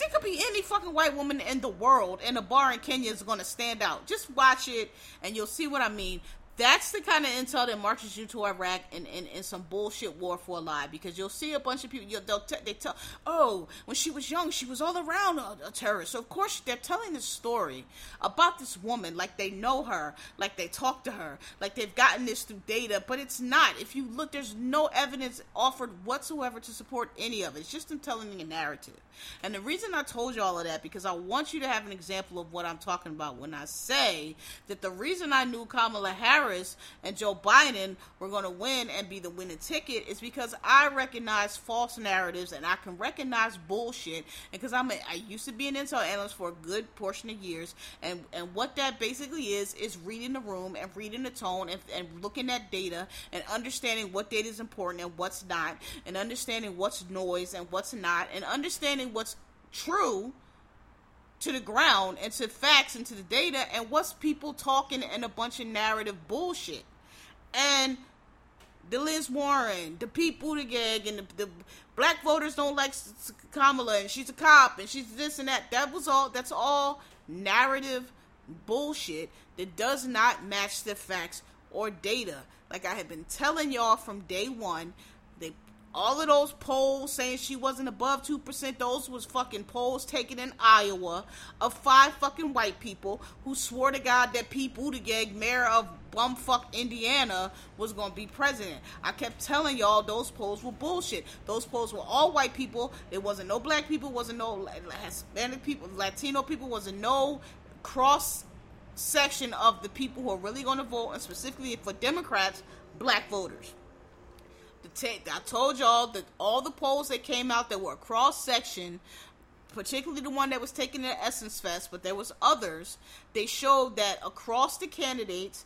there could be any fucking white woman in the world, and a bar in Kenya is going to stand out. Just watch it, and you'll see what I mean that's the kind of intel that marches you to Iraq in, in, in some bullshit war for a lie because you'll see a bunch of people they'll t- they tell oh when she was young she was all around a, a, terrorist. So of course they're telling this story about this woman like they know her like they talk to her like they've gotten this through data but it's not. If you look there's no evidence offered whatsoever to support any of it. It's just them telling a narrative. And the reason I told you all of that because I want you to have an example of what I'm talking about when I say that the reason I knew Kamala Harris Harris and Joe Biden were going to win and be the winning ticket is because I recognize false narratives and I can recognize bullshit. And because I'm a, I used to be an intel analyst for a good portion of years, and and what that basically is is reading the room and reading the tone and, and looking at data and understanding what data is important and what's not, and understanding what's noise and what's not, and understanding what's true to the ground and to facts and to the data and what's people talking and a bunch of narrative bullshit. And the Liz Warren, the Pete Buttigieg, and the, the black voters don't like Kamala, and she's a cop, and she's this and that. That was all. That's all narrative bullshit that does not match the facts or data. Like I have been telling y'all from day one, they all of those polls saying she wasn't above 2%, those was fucking polls taken in Iowa of five fucking white people who swore to God that Pete Buttigieg, mayor of bumfuck Indiana, was going to be president. I kept telling y'all those polls were bullshit. Those polls were all white people. There wasn't no black people, wasn't no Hispanic people, Latino people, wasn't no cross section of the people who are really going to vote, and specifically for Democrats, black voters. I told y'all that all the polls that came out that were cross section, particularly the one that was taken at Essence Fest, but there was others. They showed that across the candidates,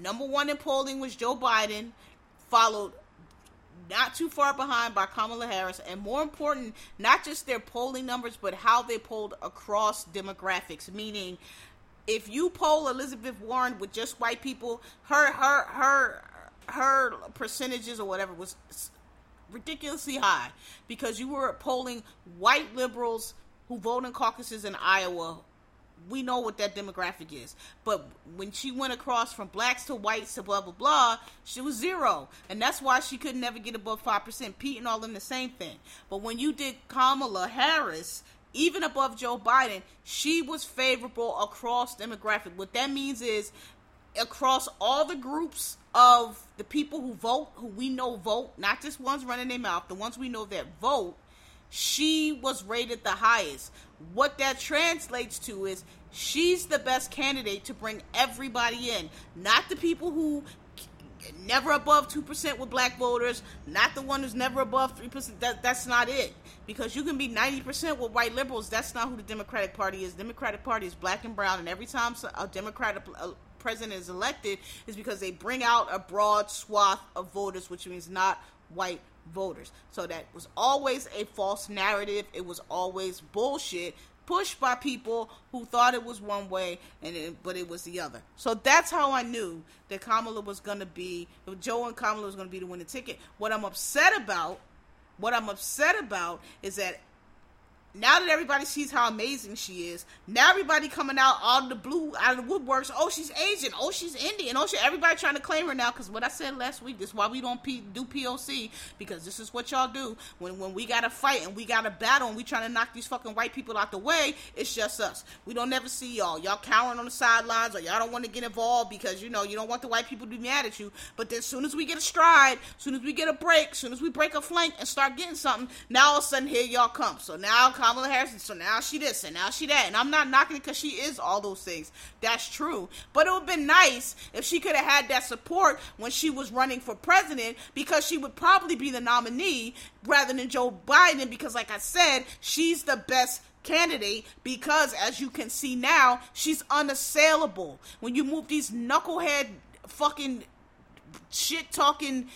number one in polling was Joe Biden, followed not too far behind by Kamala Harris, and more important, not just their polling numbers, but how they polled across demographics. Meaning, if you poll Elizabeth Warren with just white people, her her her her percentages or whatever was ridiculously high because you were polling white liberals who vote in caucuses in Iowa. We know what that demographic is. But when she went across from blacks to whites to blah, blah, blah, she was zero. And that's why she could never get above 5%. Pete and all them the same thing. But when you did Kamala Harris, even above Joe Biden, she was favorable across demographic. What that means is across all the groups of the people who vote, who we know vote, not just ones running their mouth, the ones we know that vote, she was rated the highest. What that translates to is she's the best candidate to bring everybody in, not the people who never above 2% with black voters, not the one who's never above 3%. That, that's not it. Because you can be 90% with white liberals. That's not who the Democratic Party is. Democratic Party is black and brown. And every time a Democratic president is elected is because they bring out a broad swath of voters, which means not white voters. So that was always a false narrative. It was always bullshit pushed by people who thought it was one way and it, but it was the other. So that's how I knew that Kamala was going to be Joe and Kamala was going to be the winning ticket. What I'm upset about What I'm upset about is that now that everybody sees how amazing she is, now everybody coming out out of the blue, out of the woodworks. Oh, she's Asian. Oh, she's Indian. Oh, she, everybody trying to claim her now. Because what I said last week, this is why we don't P, do POC. Because this is what y'all do when when we got to fight and we got to battle and we trying to knock these fucking white people out the way. It's just us. We don't never see y'all. Y'all cowering on the sidelines or y'all don't want to get involved because you know you don't want the white people to be mad at you. But then as soon as we get a stride, as soon as we get a break, as soon as we break a flank and start getting something, now all of a sudden here y'all come. So now Kamala Harris. So now she this and now she that. And I'm not knocking it because she is all those things. That's true. But it would have been nice if she could have had that support when she was running for president because she would probably be the nominee rather than Joe Biden because, like I said, she's the best candidate because, as you can see now, she's unassailable. When you move these knucklehead fucking shit talking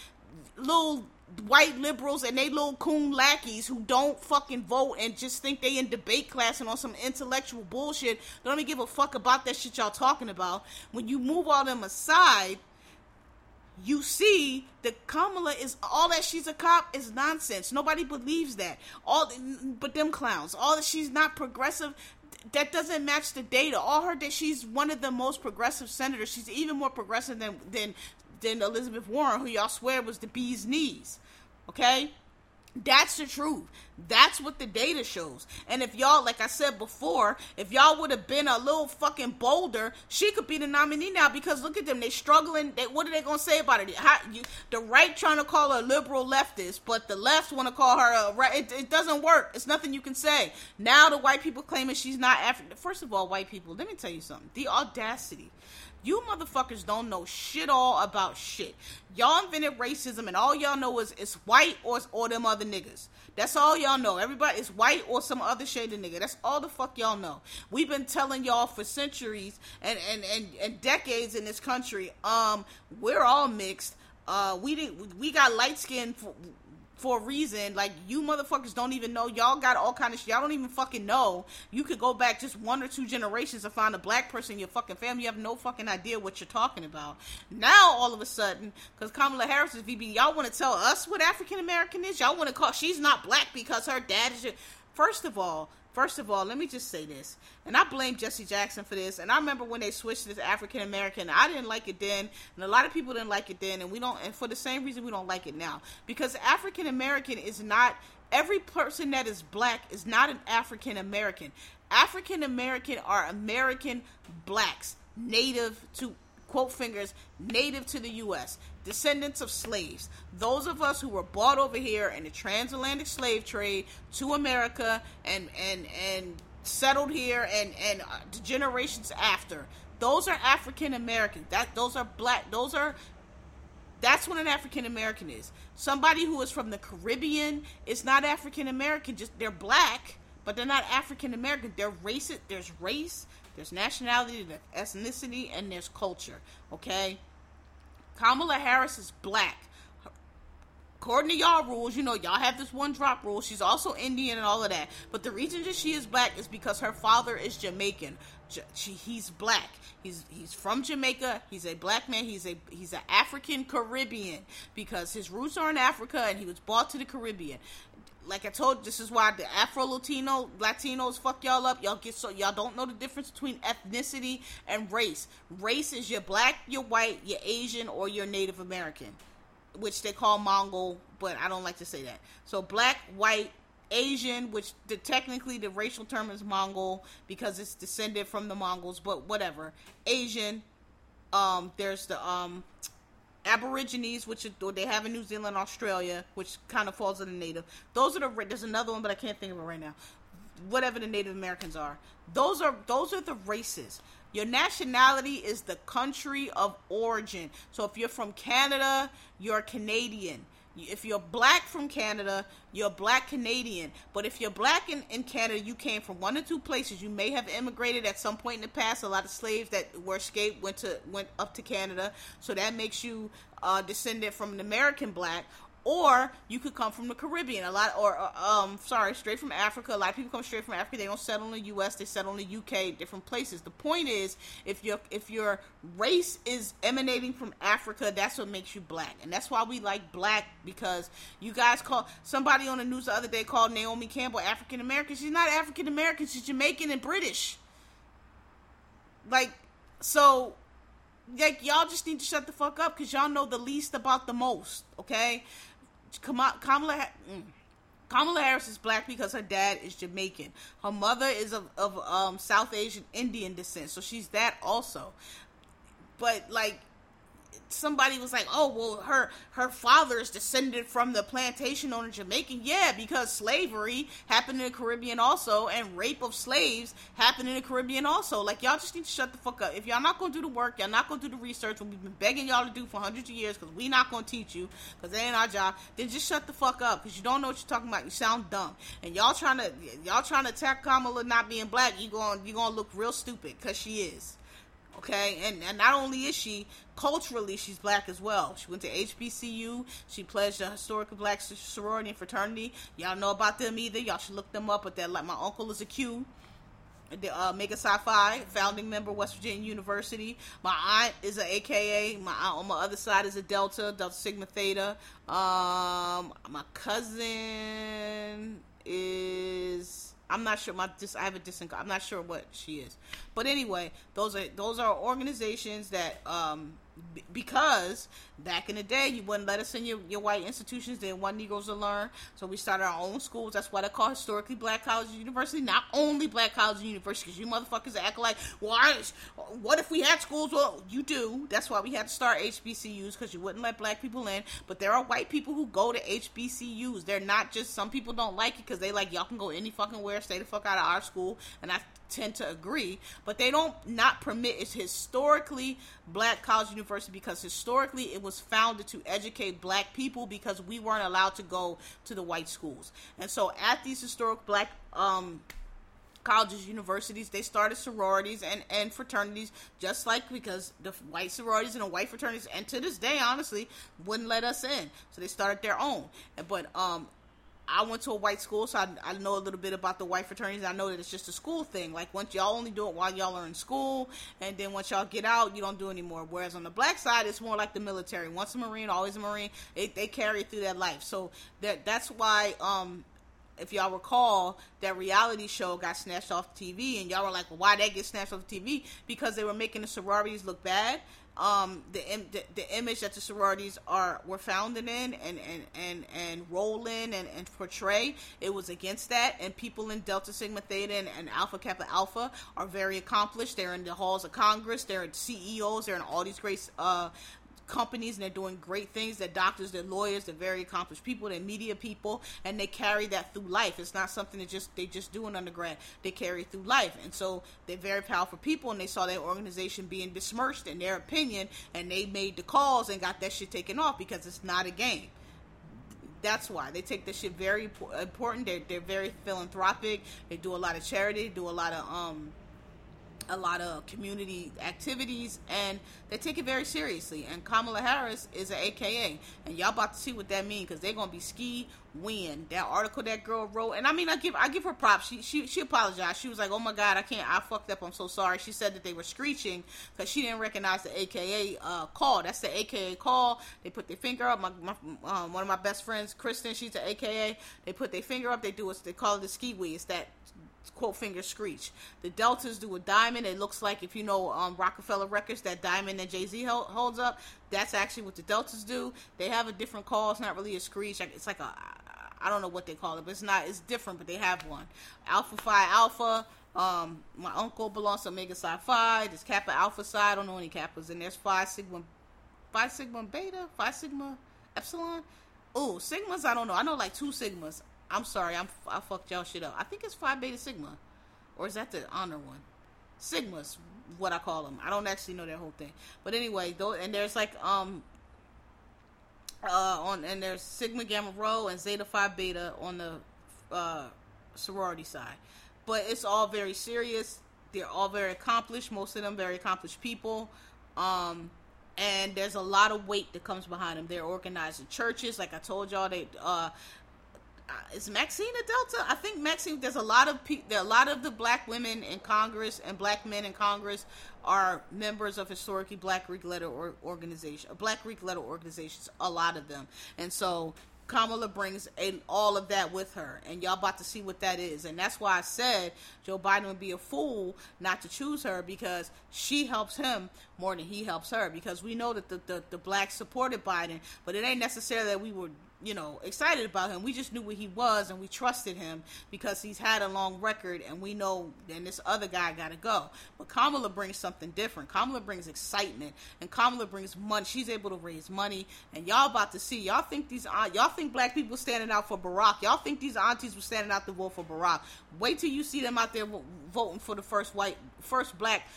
little white liberals and they little coon lackeys who don't fucking vote and just think they in debate class and on some intellectual bullshit. Don't even give a fuck about that shit y'all talking about. When you move all them aside, you see that Kamala is all that she's a cop is nonsense. Nobody believes that. All but them clowns. All that she's not progressive that doesn't match the data. All her that she's one of the most progressive senators. She's even more progressive than than than Elizabeth Warren, who y'all swear was the bee's knees. Okay? That's the truth. That's what the data shows. And if y'all, like I said before, if y'all would have been a little fucking bolder, she could be the nominee now. Because look at them, they struggling. They, what are they gonna say about it? How, you, the right trying to call her a liberal leftist, but the left want to call her a right. It, it, doesn't work. It's nothing you can say. Now the white people claiming she's not African. First of all, white people, let me tell you something. The audacity you motherfuckers don't know shit all about shit. Y'all invented racism, and all y'all know is it's white or or them other niggas. That's all y'all know. Everybody is white or some other shade of nigga. That's all the fuck y'all know. We've been telling y'all for centuries and and and, and decades in this country. Um, we're all mixed. Uh, we didn't. We got light skin for a reason. Like you motherfuckers don't even know. Y'all got all kind of shit. Y'all don't even fucking know. You could go back just one or two generations and find a black person in your fucking family. You have no fucking idea what you're talking about. Now all of a sudden, because Kamala Harris is VP, y'all want to tell us what African American is? Y'all want to call she's not black because her dad is. Your, First of all, First of all, let me just say this, and I blame Jesse Jackson for this. And I remember when they switched to African American, I didn't like it then, and a lot of people didn't like it then, and we don't. And for the same reason, we don't like it now because African American is not every person that is black is not an African American. African American are American blacks, native to quote fingers, native to the U.S descendants of slaves. Those of us who were bought over here in the transatlantic slave trade to America and and and settled here and and uh, generations after. Those are African Americans. That those are black. Those are that's what an African American is. Somebody who is from the Caribbean is not African American. Just they're black, but they're not African American. They're racist. There's race. There's nationality. There's ethnicity, and there's culture. Okay Kamala Harris is black. According to y'all rules, you know, y'all have this one drop rule. She's also Indian and all of that. But the reason that she is black is because her father is Jamaican. She, he's black. He's he's from Jamaica. He's a black man. He's a he's an African Caribbean because his roots are in Africa and he was brought to the Caribbean like I told, this is why the Afro Latino Latinos fuck y'all up. Y'all get so y'all don't know the difference between ethnicity and race. Race is your black, your white, your Asian, or your Native American, which they call Mongol, but I don't like to say that. So black, white, Asian, which the, technically the racial term is Mongol because it's descended from the Mongols, but whatever. Asian. Um, there's the um Aborigines, which they have in New Zealand, Australia, which kind of falls under Native. Those are the. There's another one, but I can't think of it right now. Whatever the Native Americans are, those are those are the races. Your nationality is the country of origin. So if you're from Canada, you're Canadian. If you're black from Canada, you're black Canadian. But if you're black in, in Canada, you came from one or two places. You may have immigrated at some point in the past. A lot of slaves that were escaped went to went up to Canada, so that makes you uh, descendant from an American black. Or you could come from the Caribbean. A lot, or uh, um, sorry, straight from Africa. A lot of people come straight from Africa. They don't settle in the U.S. They settle in the U.K. Different places. The point is, if your if your race is emanating from Africa, that's what makes you black, and that's why we like black because you guys call somebody on the news the other day called Naomi Campbell African American. She's not African American. She's Jamaican and British. Like, so like y'all just need to shut the fuck up because y'all know the least about the most. Okay, Kamala. Mm. Kamala Harris is black because her dad is Jamaican. Her mother is of, of um, South Asian Indian descent, so she's that also. But like somebody was like, "Oh, well, her her father is descended from the plantation owner Jamaican." Yeah, because slavery happened in the Caribbean also, and rape of slaves happened in the Caribbean also. Like y'all just need to shut the fuck up. If y'all not gonna do the work, y'all not gonna do the research, what we've been begging y'all to do for hundreds of years, because we not gonna teach you, because they ain't our job. Then just shut the fuck up, because you don't know what you're talking about. You sound dumb, and y'all trying to y'all trying to attack Kamala not being black. You gonna you gonna look real stupid, because she is. Okay, and, and not only is she culturally, she's black as well. She went to HBCU. She pledged a historical black sorority and fraternity. Y'all know about them either. Y'all should look them up. But that like my uncle is a Q. The uh, Omega Psi Phi founding member, West Virginia University. My aunt is a AKA. My aunt on my other side is a Delta, Delta Sigma Theta. Um, my cousin is I'm not sure. My dis, I have a distant. I'm not sure what she is, but anyway, those are those are organizations that um, because back in the day you wouldn't let us in your, your white institutions. They didn't want negroes to learn. So we started our own schools. That's why they call historically black college and university not only black college and university because you motherfuckers act like why what if we had schools? Well you do. That's why we had to start hbcus because you wouldn't let black people in. But there are white people who go to hbcus they're not just some people don't like it because they like y'all can go any fucking where stay the fuck out of our school. And i tend to agree, but they don't not permit it's historically black college university because historically it was founded to educate black people because we weren't allowed to go to the white schools. And so at these historic black um colleges, universities, they started sororities and, and fraternities just like because the white sororities and the white fraternities and to this day honestly wouldn't let us in. So they started their own. But um I went to a white school, so I, I, know a little bit about the white fraternities. I know that it's just a school thing. Like once y'all only do it while y'all are in school, and then once y'all get out, you don't do anymore. Whereas on the black side, it's more like the military. Once a marine, always a marine. They, they carry through that life. So that that's why, um, if y'all recall, that reality show got snatched off TV, and y'all were like, well, "Why that get snatched off TV?" Because they were making the sororities look bad um, the, the, the image that the sororities are were founded in and and and and roll in and, and portray it was against that. And people in delta sigma theta and, and alpha kappa alpha are very accomplished. They're in the halls of congress. They're ceos they're in all these great uh, companies and they're doing great things. They're doctors, they're lawyers, they're very accomplished people, they're media people, and they carry that through life. It's not something that just they just do in undergrad. They carry through life, and so they're very powerful people. And they saw their organization being besmirched in their opinion, and they made the calls and got that shit taken off because it's not a game. That's why they take this shit very important. They're they're very philanthropic. They do a lot of charity. Do a lot of um a lot of community activities and they take it very seriously. And kamala harris is an aka and y'all about to see what that means because they're gonna be ski win. That article that girl wrote and i mean i give i give her props. She she, she apologized. She was like oh my god i can't i fucked up. I'm so sorry. She said that they were screeching because she didn't recognize the aka uh, call. That's the aka call. They put their finger up. My, my um, one of my best friends kristen she's an aka they put their finger up. They do what they call it the ski it's that quote finger screech. The Deltas do a diamond. It looks like if you know um, Roc-A-Fella Records, that diamond that Jay Z holds up. That's actually what the Deltas do. They have a different call. It's not really a screech. It's like a I don't know what they call it, but it's not. It's different, but they have one. Alpha Phi Alpha. Um, my uncle belongs to Omega Psi Phi. There's Kappa Alpha Psi. I don't know any Kappas, and there's Phi Sigma, Phi Sigma Beta, Phi Sigma Epsilon. Oh, Sigmas. I don't know. I know like two Sigmas. I'm sorry, I'm I fucked y'all shit up. I think it's Phi Beta Sigma, or is that the honor one? Sigmas, what I call them. I don't actually know that whole thing, but anyway, though, and there's like um uh on and there's Sigma Gamma Rho and Zeta Phi Beta on the uh sorority side, but it's all very serious. They're all very accomplished. Most of them very accomplished people. Um, and there's a lot of weight that comes behind them. They're organizing churches, like I told y'all. They uh, Uh, is Maxine a Delta? I think Maxine. There's a lot of pe- there a lot of the black women in Congress and black men in Congress are members of historically black Greek letter or organization, uh, black Greek letter organizations. A lot of them, and so Kamala brings a, all of that with her, and y'all about to see what that is. And that's why I said Joe Biden would be a fool not to choose her because she helps him more than he helps her. Because we know that the, the, the blacks supported Biden, but it ain't necessarily that we were you know, excited about him. We just knew what he was and we trusted him because he's had a long record and we know then this other guy got to go. But Kamala brings something different. Kamala brings excitement and Kamala brings money. She's able to raise money and y'all about to see. Y'all think these uh, y'all think black people standing out for Barack. Y'all think these aunties were standing out to vote for Barack. Wait till you see them out there voting for the first white first black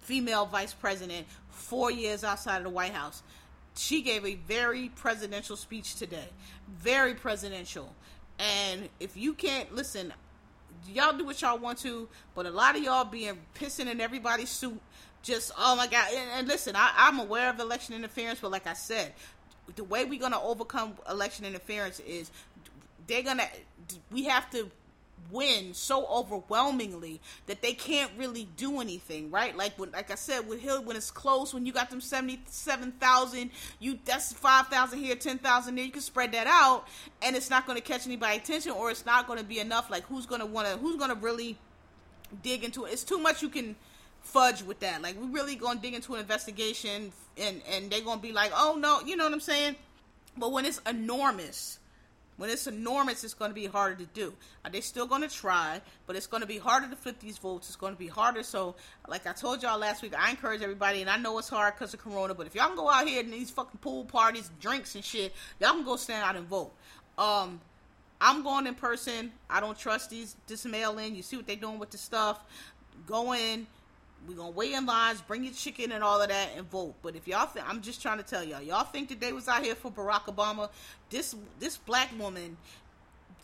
female vice president 4 years outside of the White House she gave a very presidential speech today. Very presidential. And if you can't listen, y'all do what y'all want to, but a lot of y'all being pissing in everybody's suit. Just oh my god! And, and listen, I, I'm aware of election interference, but like I said, the way we're gonna overcome election interference is they're gonna we have to win so overwhelmingly that they can't really do anything, right? Like when, like I said, with Hill, when it's close, when you got them seventy-seven thousand, you that's five thousand here, ten thousand there. You can spread that out, and it's not going to catch anybody's attention, or it's not going to be enough. Like who's going to want to, who's going to really dig into it? It's too much. You can fudge with that. Like we really going to dig into an investigation, and and they're going to be like, oh no, you know what I'm saying? But when it's enormous when it's enormous, it's going to be harder to do. Are they still going to try? But it's going to be harder to flip these votes. It's going to be harder. So, like I told y'all last week, I encourage everybody, and I know it's hard because of Corona, but if y'all can go out here and these fucking pool parties, drinks and shit, y'all can go stand out and vote. Um, I'm going in person. I don't trust these this mail in. You see what they're doing with the stuff. Go in we're gonna wait in lines, bring your chicken and all of that, and vote. But if y'all think, I'm just trying to tell y'all, y'all think that they was out here for Barack Obama. This this black woman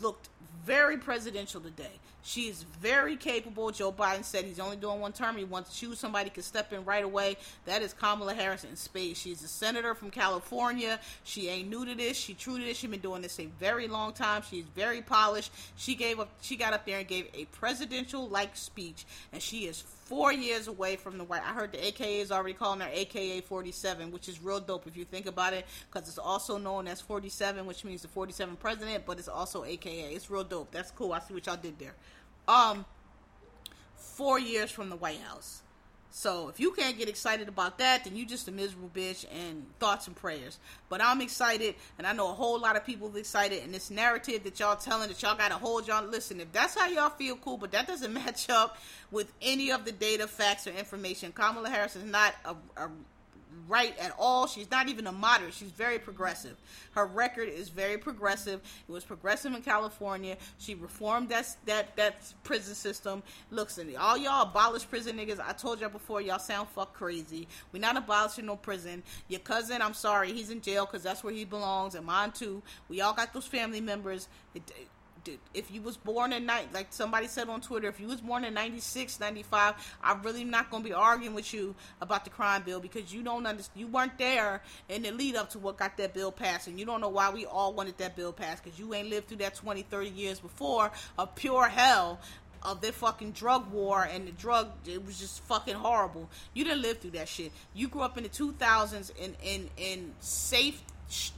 looked very presidential today. She is very capable. Joe Biden said he's only doing one term. He wants to choose somebody can step in right away. That is Kamala Harris in space. She's a senator from California. She ain't new to this. She true to this. She's been doing this a very long time. She's very polished. She gave up. She got up there and gave a presidential like speech, and she is four years away from the white. I heard the AKA is already calling her AKA 47, which is real dope if you think about it, because it's also known as 47, which means the 47 president, but it's also AKA. It's real dope. That's cool. I see what y'all did there. Um, four years from the White House. So if you can't get excited about that, then you just a miserable bitch and thoughts and prayers. But I'm excited, and I know a whole lot of people excited. And this narrative that y'all telling that y'all got to hold y'all. Listen, if that's how y'all feel, cool. But that doesn't match up with any of the data, facts, or information. Kamala Harris is not a, a right at all. She's not even a moderate. She's very progressive. Her record is very progressive. It was progressive in California. She reformed that that that prison system. Looks and all y'all abolish prison niggas. I told y'all before. Y'all sound fuck crazy. We're not abolishing no prison. Your cousin, I'm sorry, he's in jail because that's where he belongs, and mine too. We all got those family members. It, if you was born in night like somebody said on Twitter, if you was born in 96, 95, I'm really not going to be arguing with you about the crime bill because you don't understand. You weren't there in the lead up to what got that bill passed, and you don't know why we all wanted that bill passed because you ain't lived through that 20, 30 years before of pure hell of their fucking drug war and the drug it was just fucking horrible. You didn't live through that shit. You grew up in the 2000s in in in safe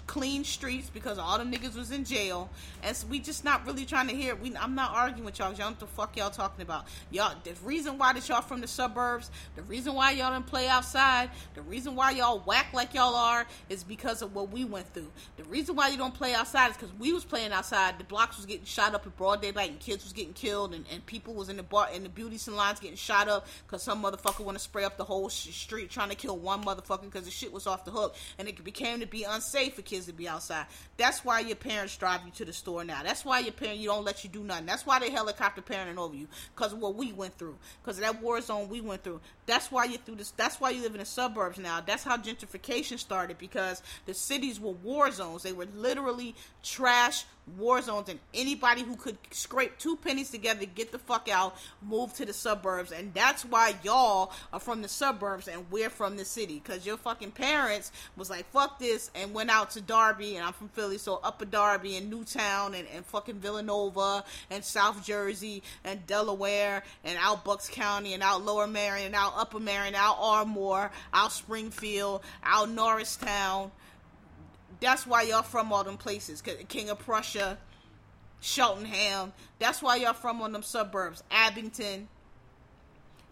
clean streets because all the niggas was in jail, and so we just not really trying to hear. We, I'm not arguing with y'all. Y'all what the fuck y'all talking about. Y'all, the reason why that y'all from the suburbs, the reason why y'all don't play outside, the reason why y'all whack like y'all are, is because of what we went through. The reason why you don't play outside is because we was playing outside. The blocks was getting shot up in broad daylight, and kids was getting killed, and, and people was in the bar in the beauty salons getting shot up because some motherfucker want to spray up the whole street trying to kill one motherfucker because the shit was off the hook, and it became to be unsafe safe for kids to be outside. That's why your parents drive you to the store now. That's why your parents you don't let you do nothing. That's why they helicopter parenting over you because of what we went through. Because of that war zone we went through. That's why you through this. That's why you live in the suburbs now. That's how gentrification started because the cities were war zones. They were literally trash war zones, and anybody who could scrape two pennies together, get the fuck out, move to the suburbs, and that's why y'all are from the suburbs and we're from the city, cause your fucking parents was like fuck this and went out to Darby, and I'm from Philly, so Upper Darby and Newtown and, and fucking Villanova and South Jersey and Delaware and out Bucks County and out Lower Merion and out Upper Merion, out Ardmore, out Springfield, out Norristown. That's why y'all from all them places. King of Prussia, Cheltenham. That's why y'all from all them suburbs. Abington.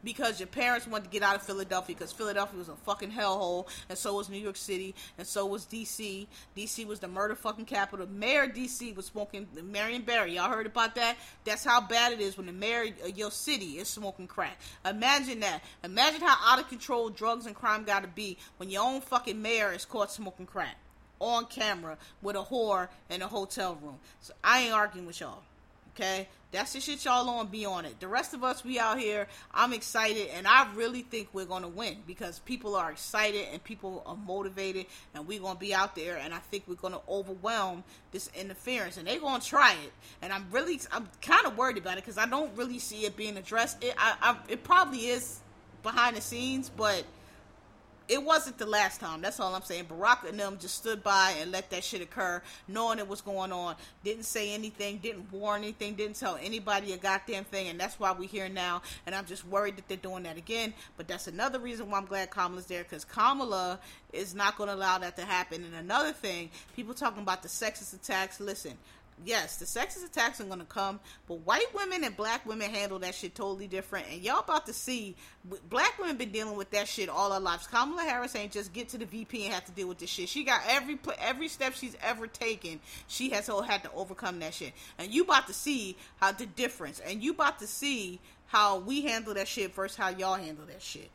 Because your parents wanted to get out of Philadelphia because Philadelphia was a fucking hellhole, and so was New York City, and so was DC. DC was the murder fucking capital. Mayor DC was smoking Marion Barry. Y'all heard about that? That's how bad it is when the mayor of your city is smoking crack. Imagine that. Imagine how out of control drugs and crime got to be when your own fucking mayor is caught smoking crack on camera with a whore in a hotel room. So I ain't arguing with y'all. Okay? That's the shit y'all on, be on it. The rest of us, we out here. I'm excited, and I really think we're gonna win because people are excited and people are motivated, and we're gonna be out there. And I think we're gonna overwhelm this interference, and they're gonna try it. And I'm really, I'm kind of worried about it because I don't really see it being addressed. It, I, I, it probably is behind the scenes, but it wasn't the last time. That's all I'm saying. Barack and them just stood by and let that shit occur, knowing it was going on. Didn't say anything, didn't warn anything, didn't tell anybody a goddamn thing, and that's why we're here now. And I'm just worried that they're doing that again. But that's another reason why I'm glad Kamala's there, because Kamala is not going to allow that to happen. And another thing, people talking about the sexist attacks. Listen, yes, the sexist attacks are gonna come, but white women and black women handle that shit totally different. And y'all about to see, black women been dealing with that shit all our lives. Kamala Harris ain't just get to the VP and have to deal with this shit. She got every every step she's ever taken. She has had to overcome that shit. And you about to see how the difference. And you about to see how we handle that shit versus how y'all handle that shit.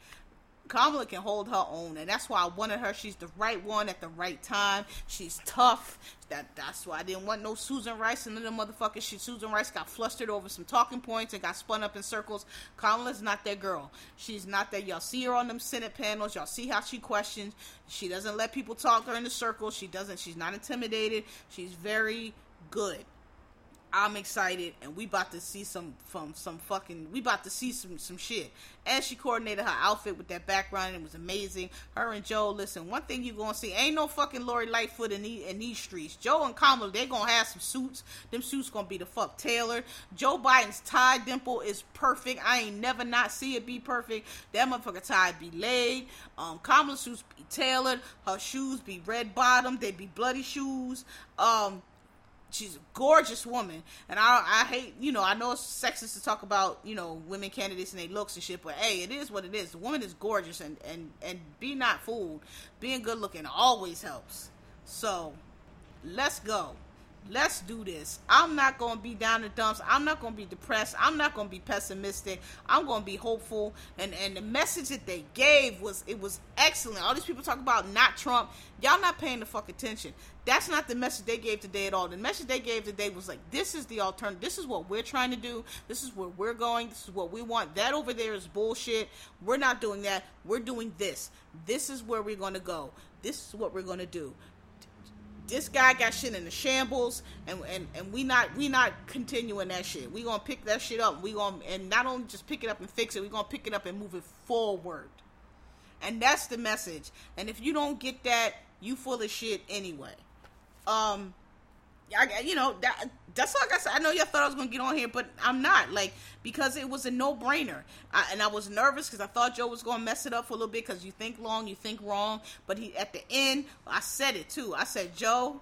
Kamala can hold her own, and that's why I wanted her. She's the right one at the right time. She's tough. That that's why I didn't want no Susan Rice and the motherfuckers. She Susan Rice got flustered over some talking points and got spun up in circles. Kamala's not that girl. She's not that. Y'all see her on them Senate panels. Y'all see how she questions. She doesn't let people talk her in the circle. She doesn't. She's not intimidated. She's very good. I'm excited, and we about to see some from some fucking. We about to see some some shit. And she coordinated her outfit with that background, and it was amazing. Her and Joe, listen, one thing you gonna see ain't no fucking Lori Lightfoot in, the, in these streets. Joe and Kamala, they gonna have some suits. Them suits gonna be the fuck tailored. Joe Biden's tie dimple is perfect. I ain't never not see it be perfect. That motherfucker tie be laid. Um, Kamala's suits be tailored. Her shoes be red bottom. They be bloody shoes. Um, she's a gorgeous woman, and I I hate you know I know it's sexist to talk about you know women candidates and their looks and shit, but hey, it is what it is. The woman is gorgeous, and and and be not fooled. Being good looking always helps. So let's go. Let's do this. I'm not going to be down the dumps. I'm not going to be depressed. I'm not going to be pessimistic. I'm going to be hopeful. And and the message that they gave was it was excellent. All these people talk about not Trump. Y'all not paying the fuck attention. That's not the message they gave today at all. The message they gave today was like, this is the alternative. This is what we're trying to do. This is where we're going. This is what we want. That over there is bullshit. We're not doing that. We're doing this. This is where we're going to go. This is what we're going to do this guy got shit in the shambles and and, and we not we not continuing that shit. We gonna pick that shit up. We gonna and not only just pick it up and fix it, we gonna pick it up and move it forward. And that's the message. And if you don't get that, you full of shit anyway. Um I, you know that that's like I said. I know y'all thought I was gonna get on here, but I'm not. Like because it was a no brainer, and I was nervous because I thought Joe was gonna mess it up for a little bit because you think long, you think wrong. But he at the end, I said it too. I said, Joe,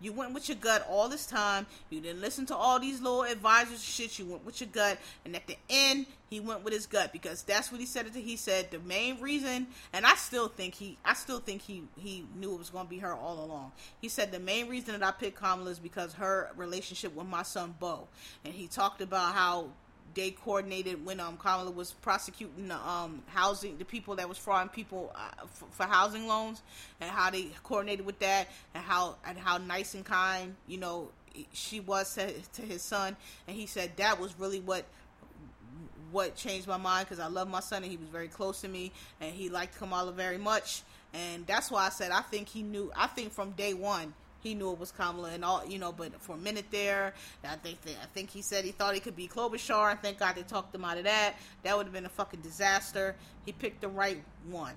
you went with your gut all this time. You didn't listen to all these little advisors shit. You went with your gut, and at the end, he went with his gut because that's what he said. He said the main reason, and I still think he, I still think he, he knew it was going to be her all along. He said the main reason that I picked Kamala is because her relationship with my son Bo, and he talked about how they coordinated when um Kamala was prosecuting the um housing the people that was frauding people uh, for, for, housing loans and how they coordinated with that and how and how nice and kind you know she was to, to his son. And he said that was really what what changed my mind because I love my son and he was very close to me and he liked Kamala very much. And that's why I said I think he knew I think from day one he knew it was Kamala and all, you know. But for a minute there, I think I think he said he thought he could be Klobuchar, and thank God they talked him out of that. That would have been a fucking disaster. He picked the right one,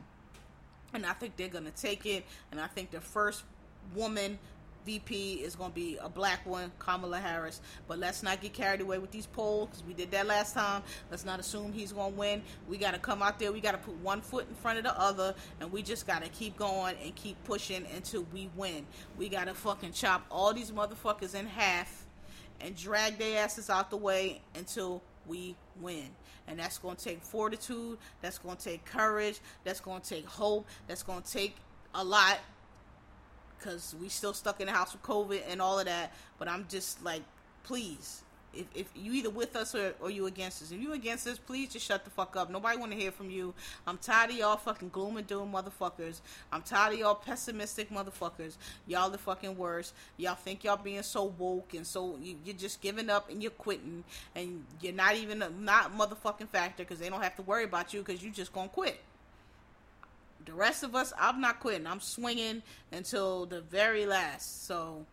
and I think they're gonna take it. And I think the first woman VP is going to be a black one, Kamala Harris. But let's not get carried away with these polls because we did that last time. Let's not assume he's going to win. We got to come out there. We got to put one foot in front of the other, and we just got to keep going and keep pushing until we win. We got to fucking chop all these motherfuckers in half and drag their asses out the way until we win. And that's going to take fortitude. That's going to take courage. That's going to take hope. That's going to take a lot because we still stuck in the house with COVID and all of that. But I'm just like, please, if, if you either with us or, or you against us. If you against us, please just shut the fuck up. Nobody want to hear from you. I'm tired of y'all fucking gloom and doom motherfuckers. I'm tired of y'all pessimistic motherfuckers. Y'all the fucking worst. Y'all think y'all being so woke and so you, are just giving up and you're quitting and you're not even a, not motherfucking factor because they don't have to worry about you because you just gonna quit the rest of us, I'm not quitting. I'm swinging until the very last. So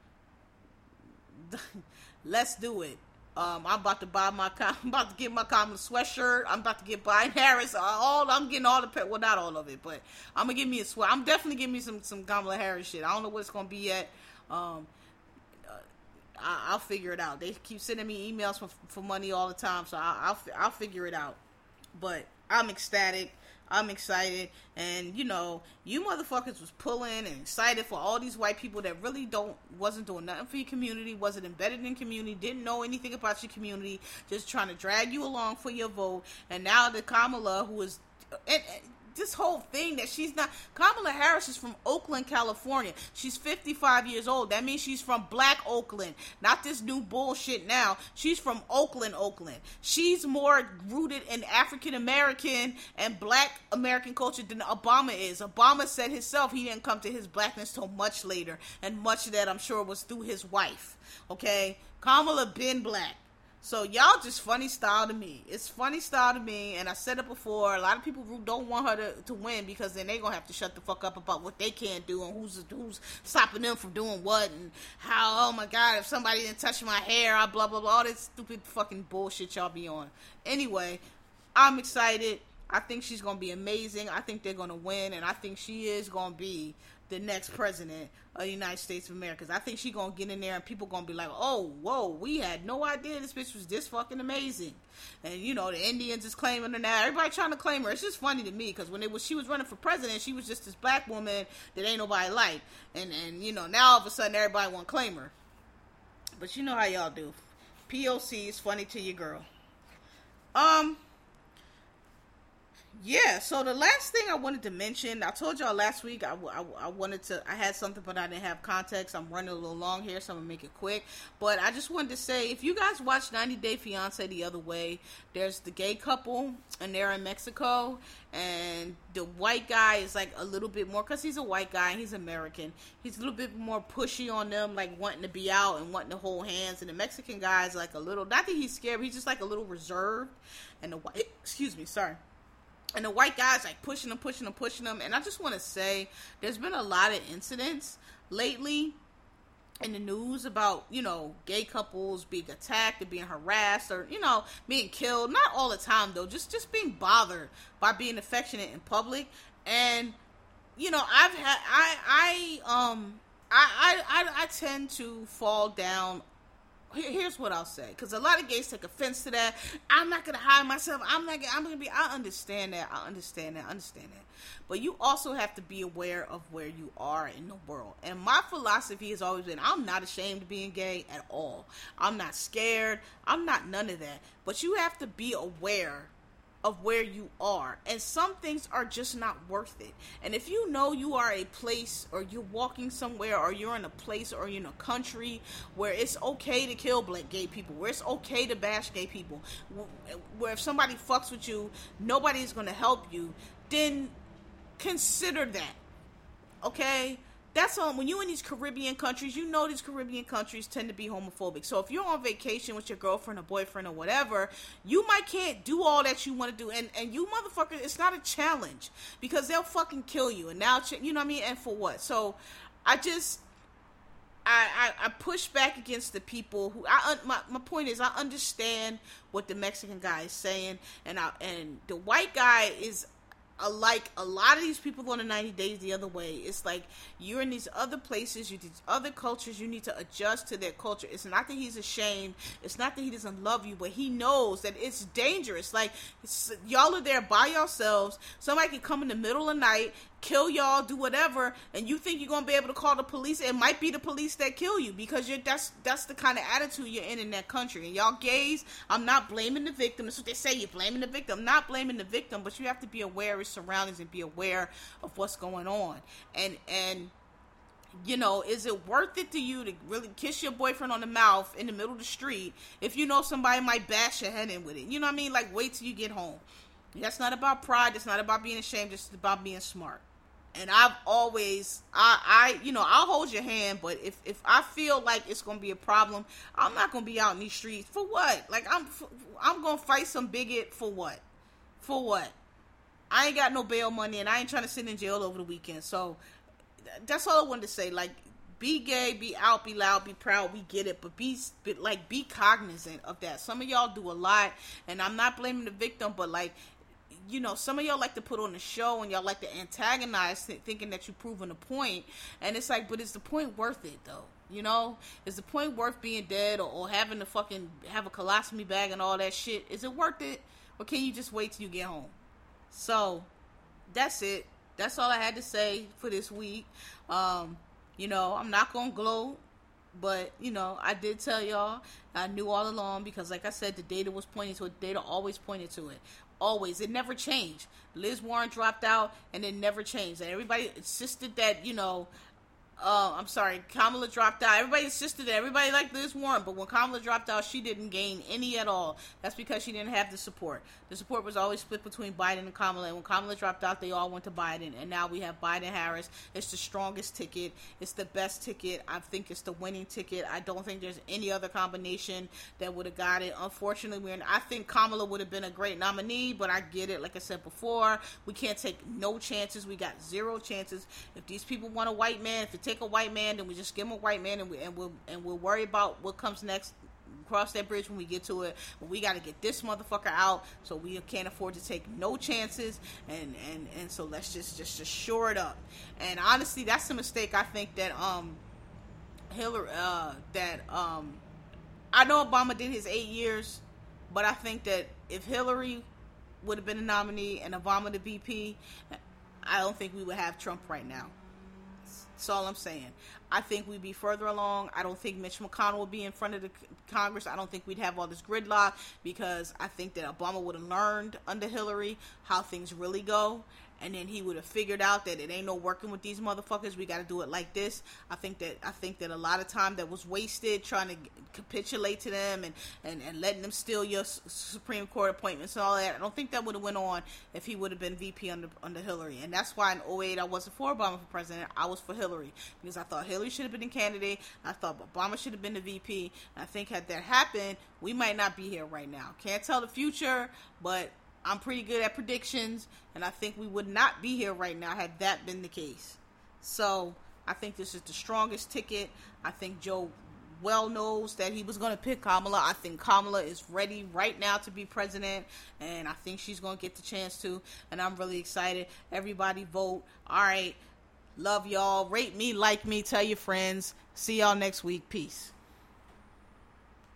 let's do it. Um, I'm about to buy my. I'm about to get my Kamala sweatshirt. I'm about to get Biden Harris. Uh, all I'm getting all the. Well, not all of it, but I'm gonna give me a sweat. I'm definitely giving me some some Kamala Harris shit. I don't know what it's gonna be yet. Um, uh, I, will figure it out. They keep sending me emails for for money all the time, so I, will I'll figure it out. But I'm ecstatic. I'm excited. And you know, you motherfuckers was pulling and excited for all these white people that really don't wasn't doing nothing for your community, wasn't embedded in community, didn't know anything about your community, just trying to drag you along for your vote. And now the Kamala, who is and, and this whole thing that she's not Kamala Harris is from Oakland, California. She's 55 years old. That means she's from Black Oakland, not this new bullshit now. She's from Oakland, Oakland. She's more rooted in African American and Black American culture than Obama is. Obama said himself he didn't come to his blackness till much later, and much of that I'm sure was through his wife. Okay, Kamala been black. So y'all just funny style to me. It's funny style to me, and I said it before. A lot of people don't want her to, to win because then they gonna have to shut the fuck up about what they can't do and who's who's stopping them from doing what and how. Oh my god, if somebody didn't touch my hair, I blah blah blah. All this stupid fucking bullshit y'all be on. Anyway, I'm excited. I think she's gonna be amazing. I think they're gonna win, and I think she is gonna be the next president of the United States of America. I think she gonna get in there and people gonna be like, "Oh, whoa, we had no idea this bitch was this fucking amazing." And you know, the Indians is claiming her now. Everybody trying to claim her. It's just funny to me because when it was she was running for president, she was just this black woman that ain't nobody like. And and you know, now all of a sudden everybody want to claim her. But you know how y'all do. POC is funny to your girl. Um yeah so the last thing i wanted to mention i told y'all last week I, I, I, wanted to i had something but i didn't have context. I'm running a little long here so i'm gonna make it quick. But i just wanted to say if you guys watch 90 day fiance the other way there's the gay couple and they're in mexico and the white guy is like a little bit more because he's a white guy he's american he's a little bit more pushy on them like wanting to be out and wanting to hold hands and the mexican guy is like a little not that he's scared he's just like a little reserved and the white excuse me sorry and the white guys like pushing them, pushing them, pushing them. And I just want to say, there's been a lot of incidents lately in the news about you know gay couples being attacked or being harassed or you know being killed. Not all the time though, just just being bothered by being affectionate in public. And you know, I've had I I um I I I, I tend to fall down here's what I'll say, because a lot of gays take offense to that. I'm not gonna hide myself. I'm not. I'm gonna be. I understand that. I understand that. I understand that. But you also have to be aware of where you are in the world. And my philosophy has always been: I'm not ashamed of being gay at all. I'm not scared. I'm not none of that. But you have to be aware of where you are. And some things are just not worth it. And if you know you are a place or you're walking somewhere or you're in a place or in a country where it's okay to kill black gay people, where it's okay to bash gay people, where if somebody fucks with you, nobody's going to help you, then consider that. Okay? That's on when you're in these Caribbean countries, you know these Caribbean countries tend to be homophobic. So if you're on vacation with your girlfriend or boyfriend or whatever, you might can't do all that you want to do. And and you motherfuckers, it's not a challenge because they'll fucking kill you. And now you know what I mean? And for what? So I just I, I, I push back against the people who I my, my point is I understand what the Mexican guy is saying and I and the white guy is uh, like a lot of these people on the 90 days the other way. It's like you're in these other places you these other cultures you need to adjust to their culture. It's not that he's ashamed it's not that he doesn't love you but he knows that it's dangerous. Like y'all are there by yourselves. Somebody can come in the middle of the night kill y'all, do whatever, and you think you're gonna be able to call the police, it might be the police that kill you because you're that's that's the kind of attitude you're in in that country. And y'all gays, I'm not blaming the victim. That's what they say. You're blaming the victim. I'm not blaming the victim, but you have to be aware of your surroundings and be aware of what's going on. And and you know, is it worth it to you to really kiss your boyfriend on the mouth in the middle of the street if you know somebody might bash your head in with it? You know what I mean? Like, wait till you get home. That's not about pride. It's not about being ashamed. It's about being smart and I've always I I you know I'll hold your hand, but if if I feel like it's gonna be a problem, I'm not gonna be out in these streets for what? Like I'm I'm gonna fight some bigot for what? For what? I ain't got no bail money, and I ain't trying to sit in jail over the weekend. So that's all I wanted to say. Like, be gay, be out, be loud, be proud. We get it, but be, be like be cognizant of that. Some of y'all do a lot, and I'm not blaming the victim, but like you know, some of y'all like to put on a show and y'all like to antagonize, th- thinking that you're proving a point. And it's like, but is the point worth it though? You know, is the point worth being dead or, or having to fucking have a colostomy bag and all that shit? Is it worth it, or can you just wait till you get home? So, that's it. That's all I had to say for this week. Um, you know, I'm not gonna glow but you know, I did tell y'all I knew all along because, like I said, the data was pointing to it. Data always pointed to it. Always. It never changed. Liz Warren dropped out and it never changed. And everybody insisted that, you know, uh, I'm sorry, Kamala dropped out. Everybody insisted that everybody liked Liz Warren, but when Kamala dropped out, she didn't gain any at all. That's because she didn't have the support. The support was always split between Biden and Kamala, and when Kamala dropped out, they all went to Biden, and now we have Biden Harris. It's the strongest ticket. It's the best ticket. I think it's the winning ticket. I don't think there's any other combination that would have got it. Unfortunately, we're in, I think Kamala would have been a great nominee, but I get it. Like I said before, we can't take no chances. We got zero chances. If these people want a white man, if it take a white man, then we just give him a white man, and we and we'll and we'll worry about what comes next. Cross that bridge when we get to it. But we got to get this motherfucker out, so we can't afford to take no chances. And and and so let's just just just shore it up. And honestly, that's a mistake. I think that um Hillary uh that um I know Obama did his eight years, but I think that if Hillary would have been a nominee and Obama the VP, I don't think we would have Trump right now. That's all I'm saying. I think we'd be further along. I don't think Mitch McConnell would be in front of the Congress. I don't think we'd have all this gridlock because I think that Obama would have learned under Hillary how things really go and then he would have figured out that it ain't no working with these motherfuckers. We got to do it like this. I think that I think that a lot of time that was wasted trying to capitulate to them and, and, and letting them steal your Supreme Court appointments and all that. I don't think that would have went on if he would have been VP under under Hillary. And that's why in 08 I wasn't for Obama for president. I was for Hillary because I thought Hillary should have been the candidate. I thought Obama should have been the VP. And I think had that happened, we might not be here right now. Can't tell the future, but I'm pretty good at predictions, and I think we would not be here right now had that been the case. So I think this is the strongest ticket. I think Joe well knows that he was going to pick Kamala. I think Kamala is ready right now to be president, and I think she's going to get the chance to. And I'm really excited. Everybody vote. All right. Love y'all. Rate me, like me, tell your friends. See y'all next week. Peace.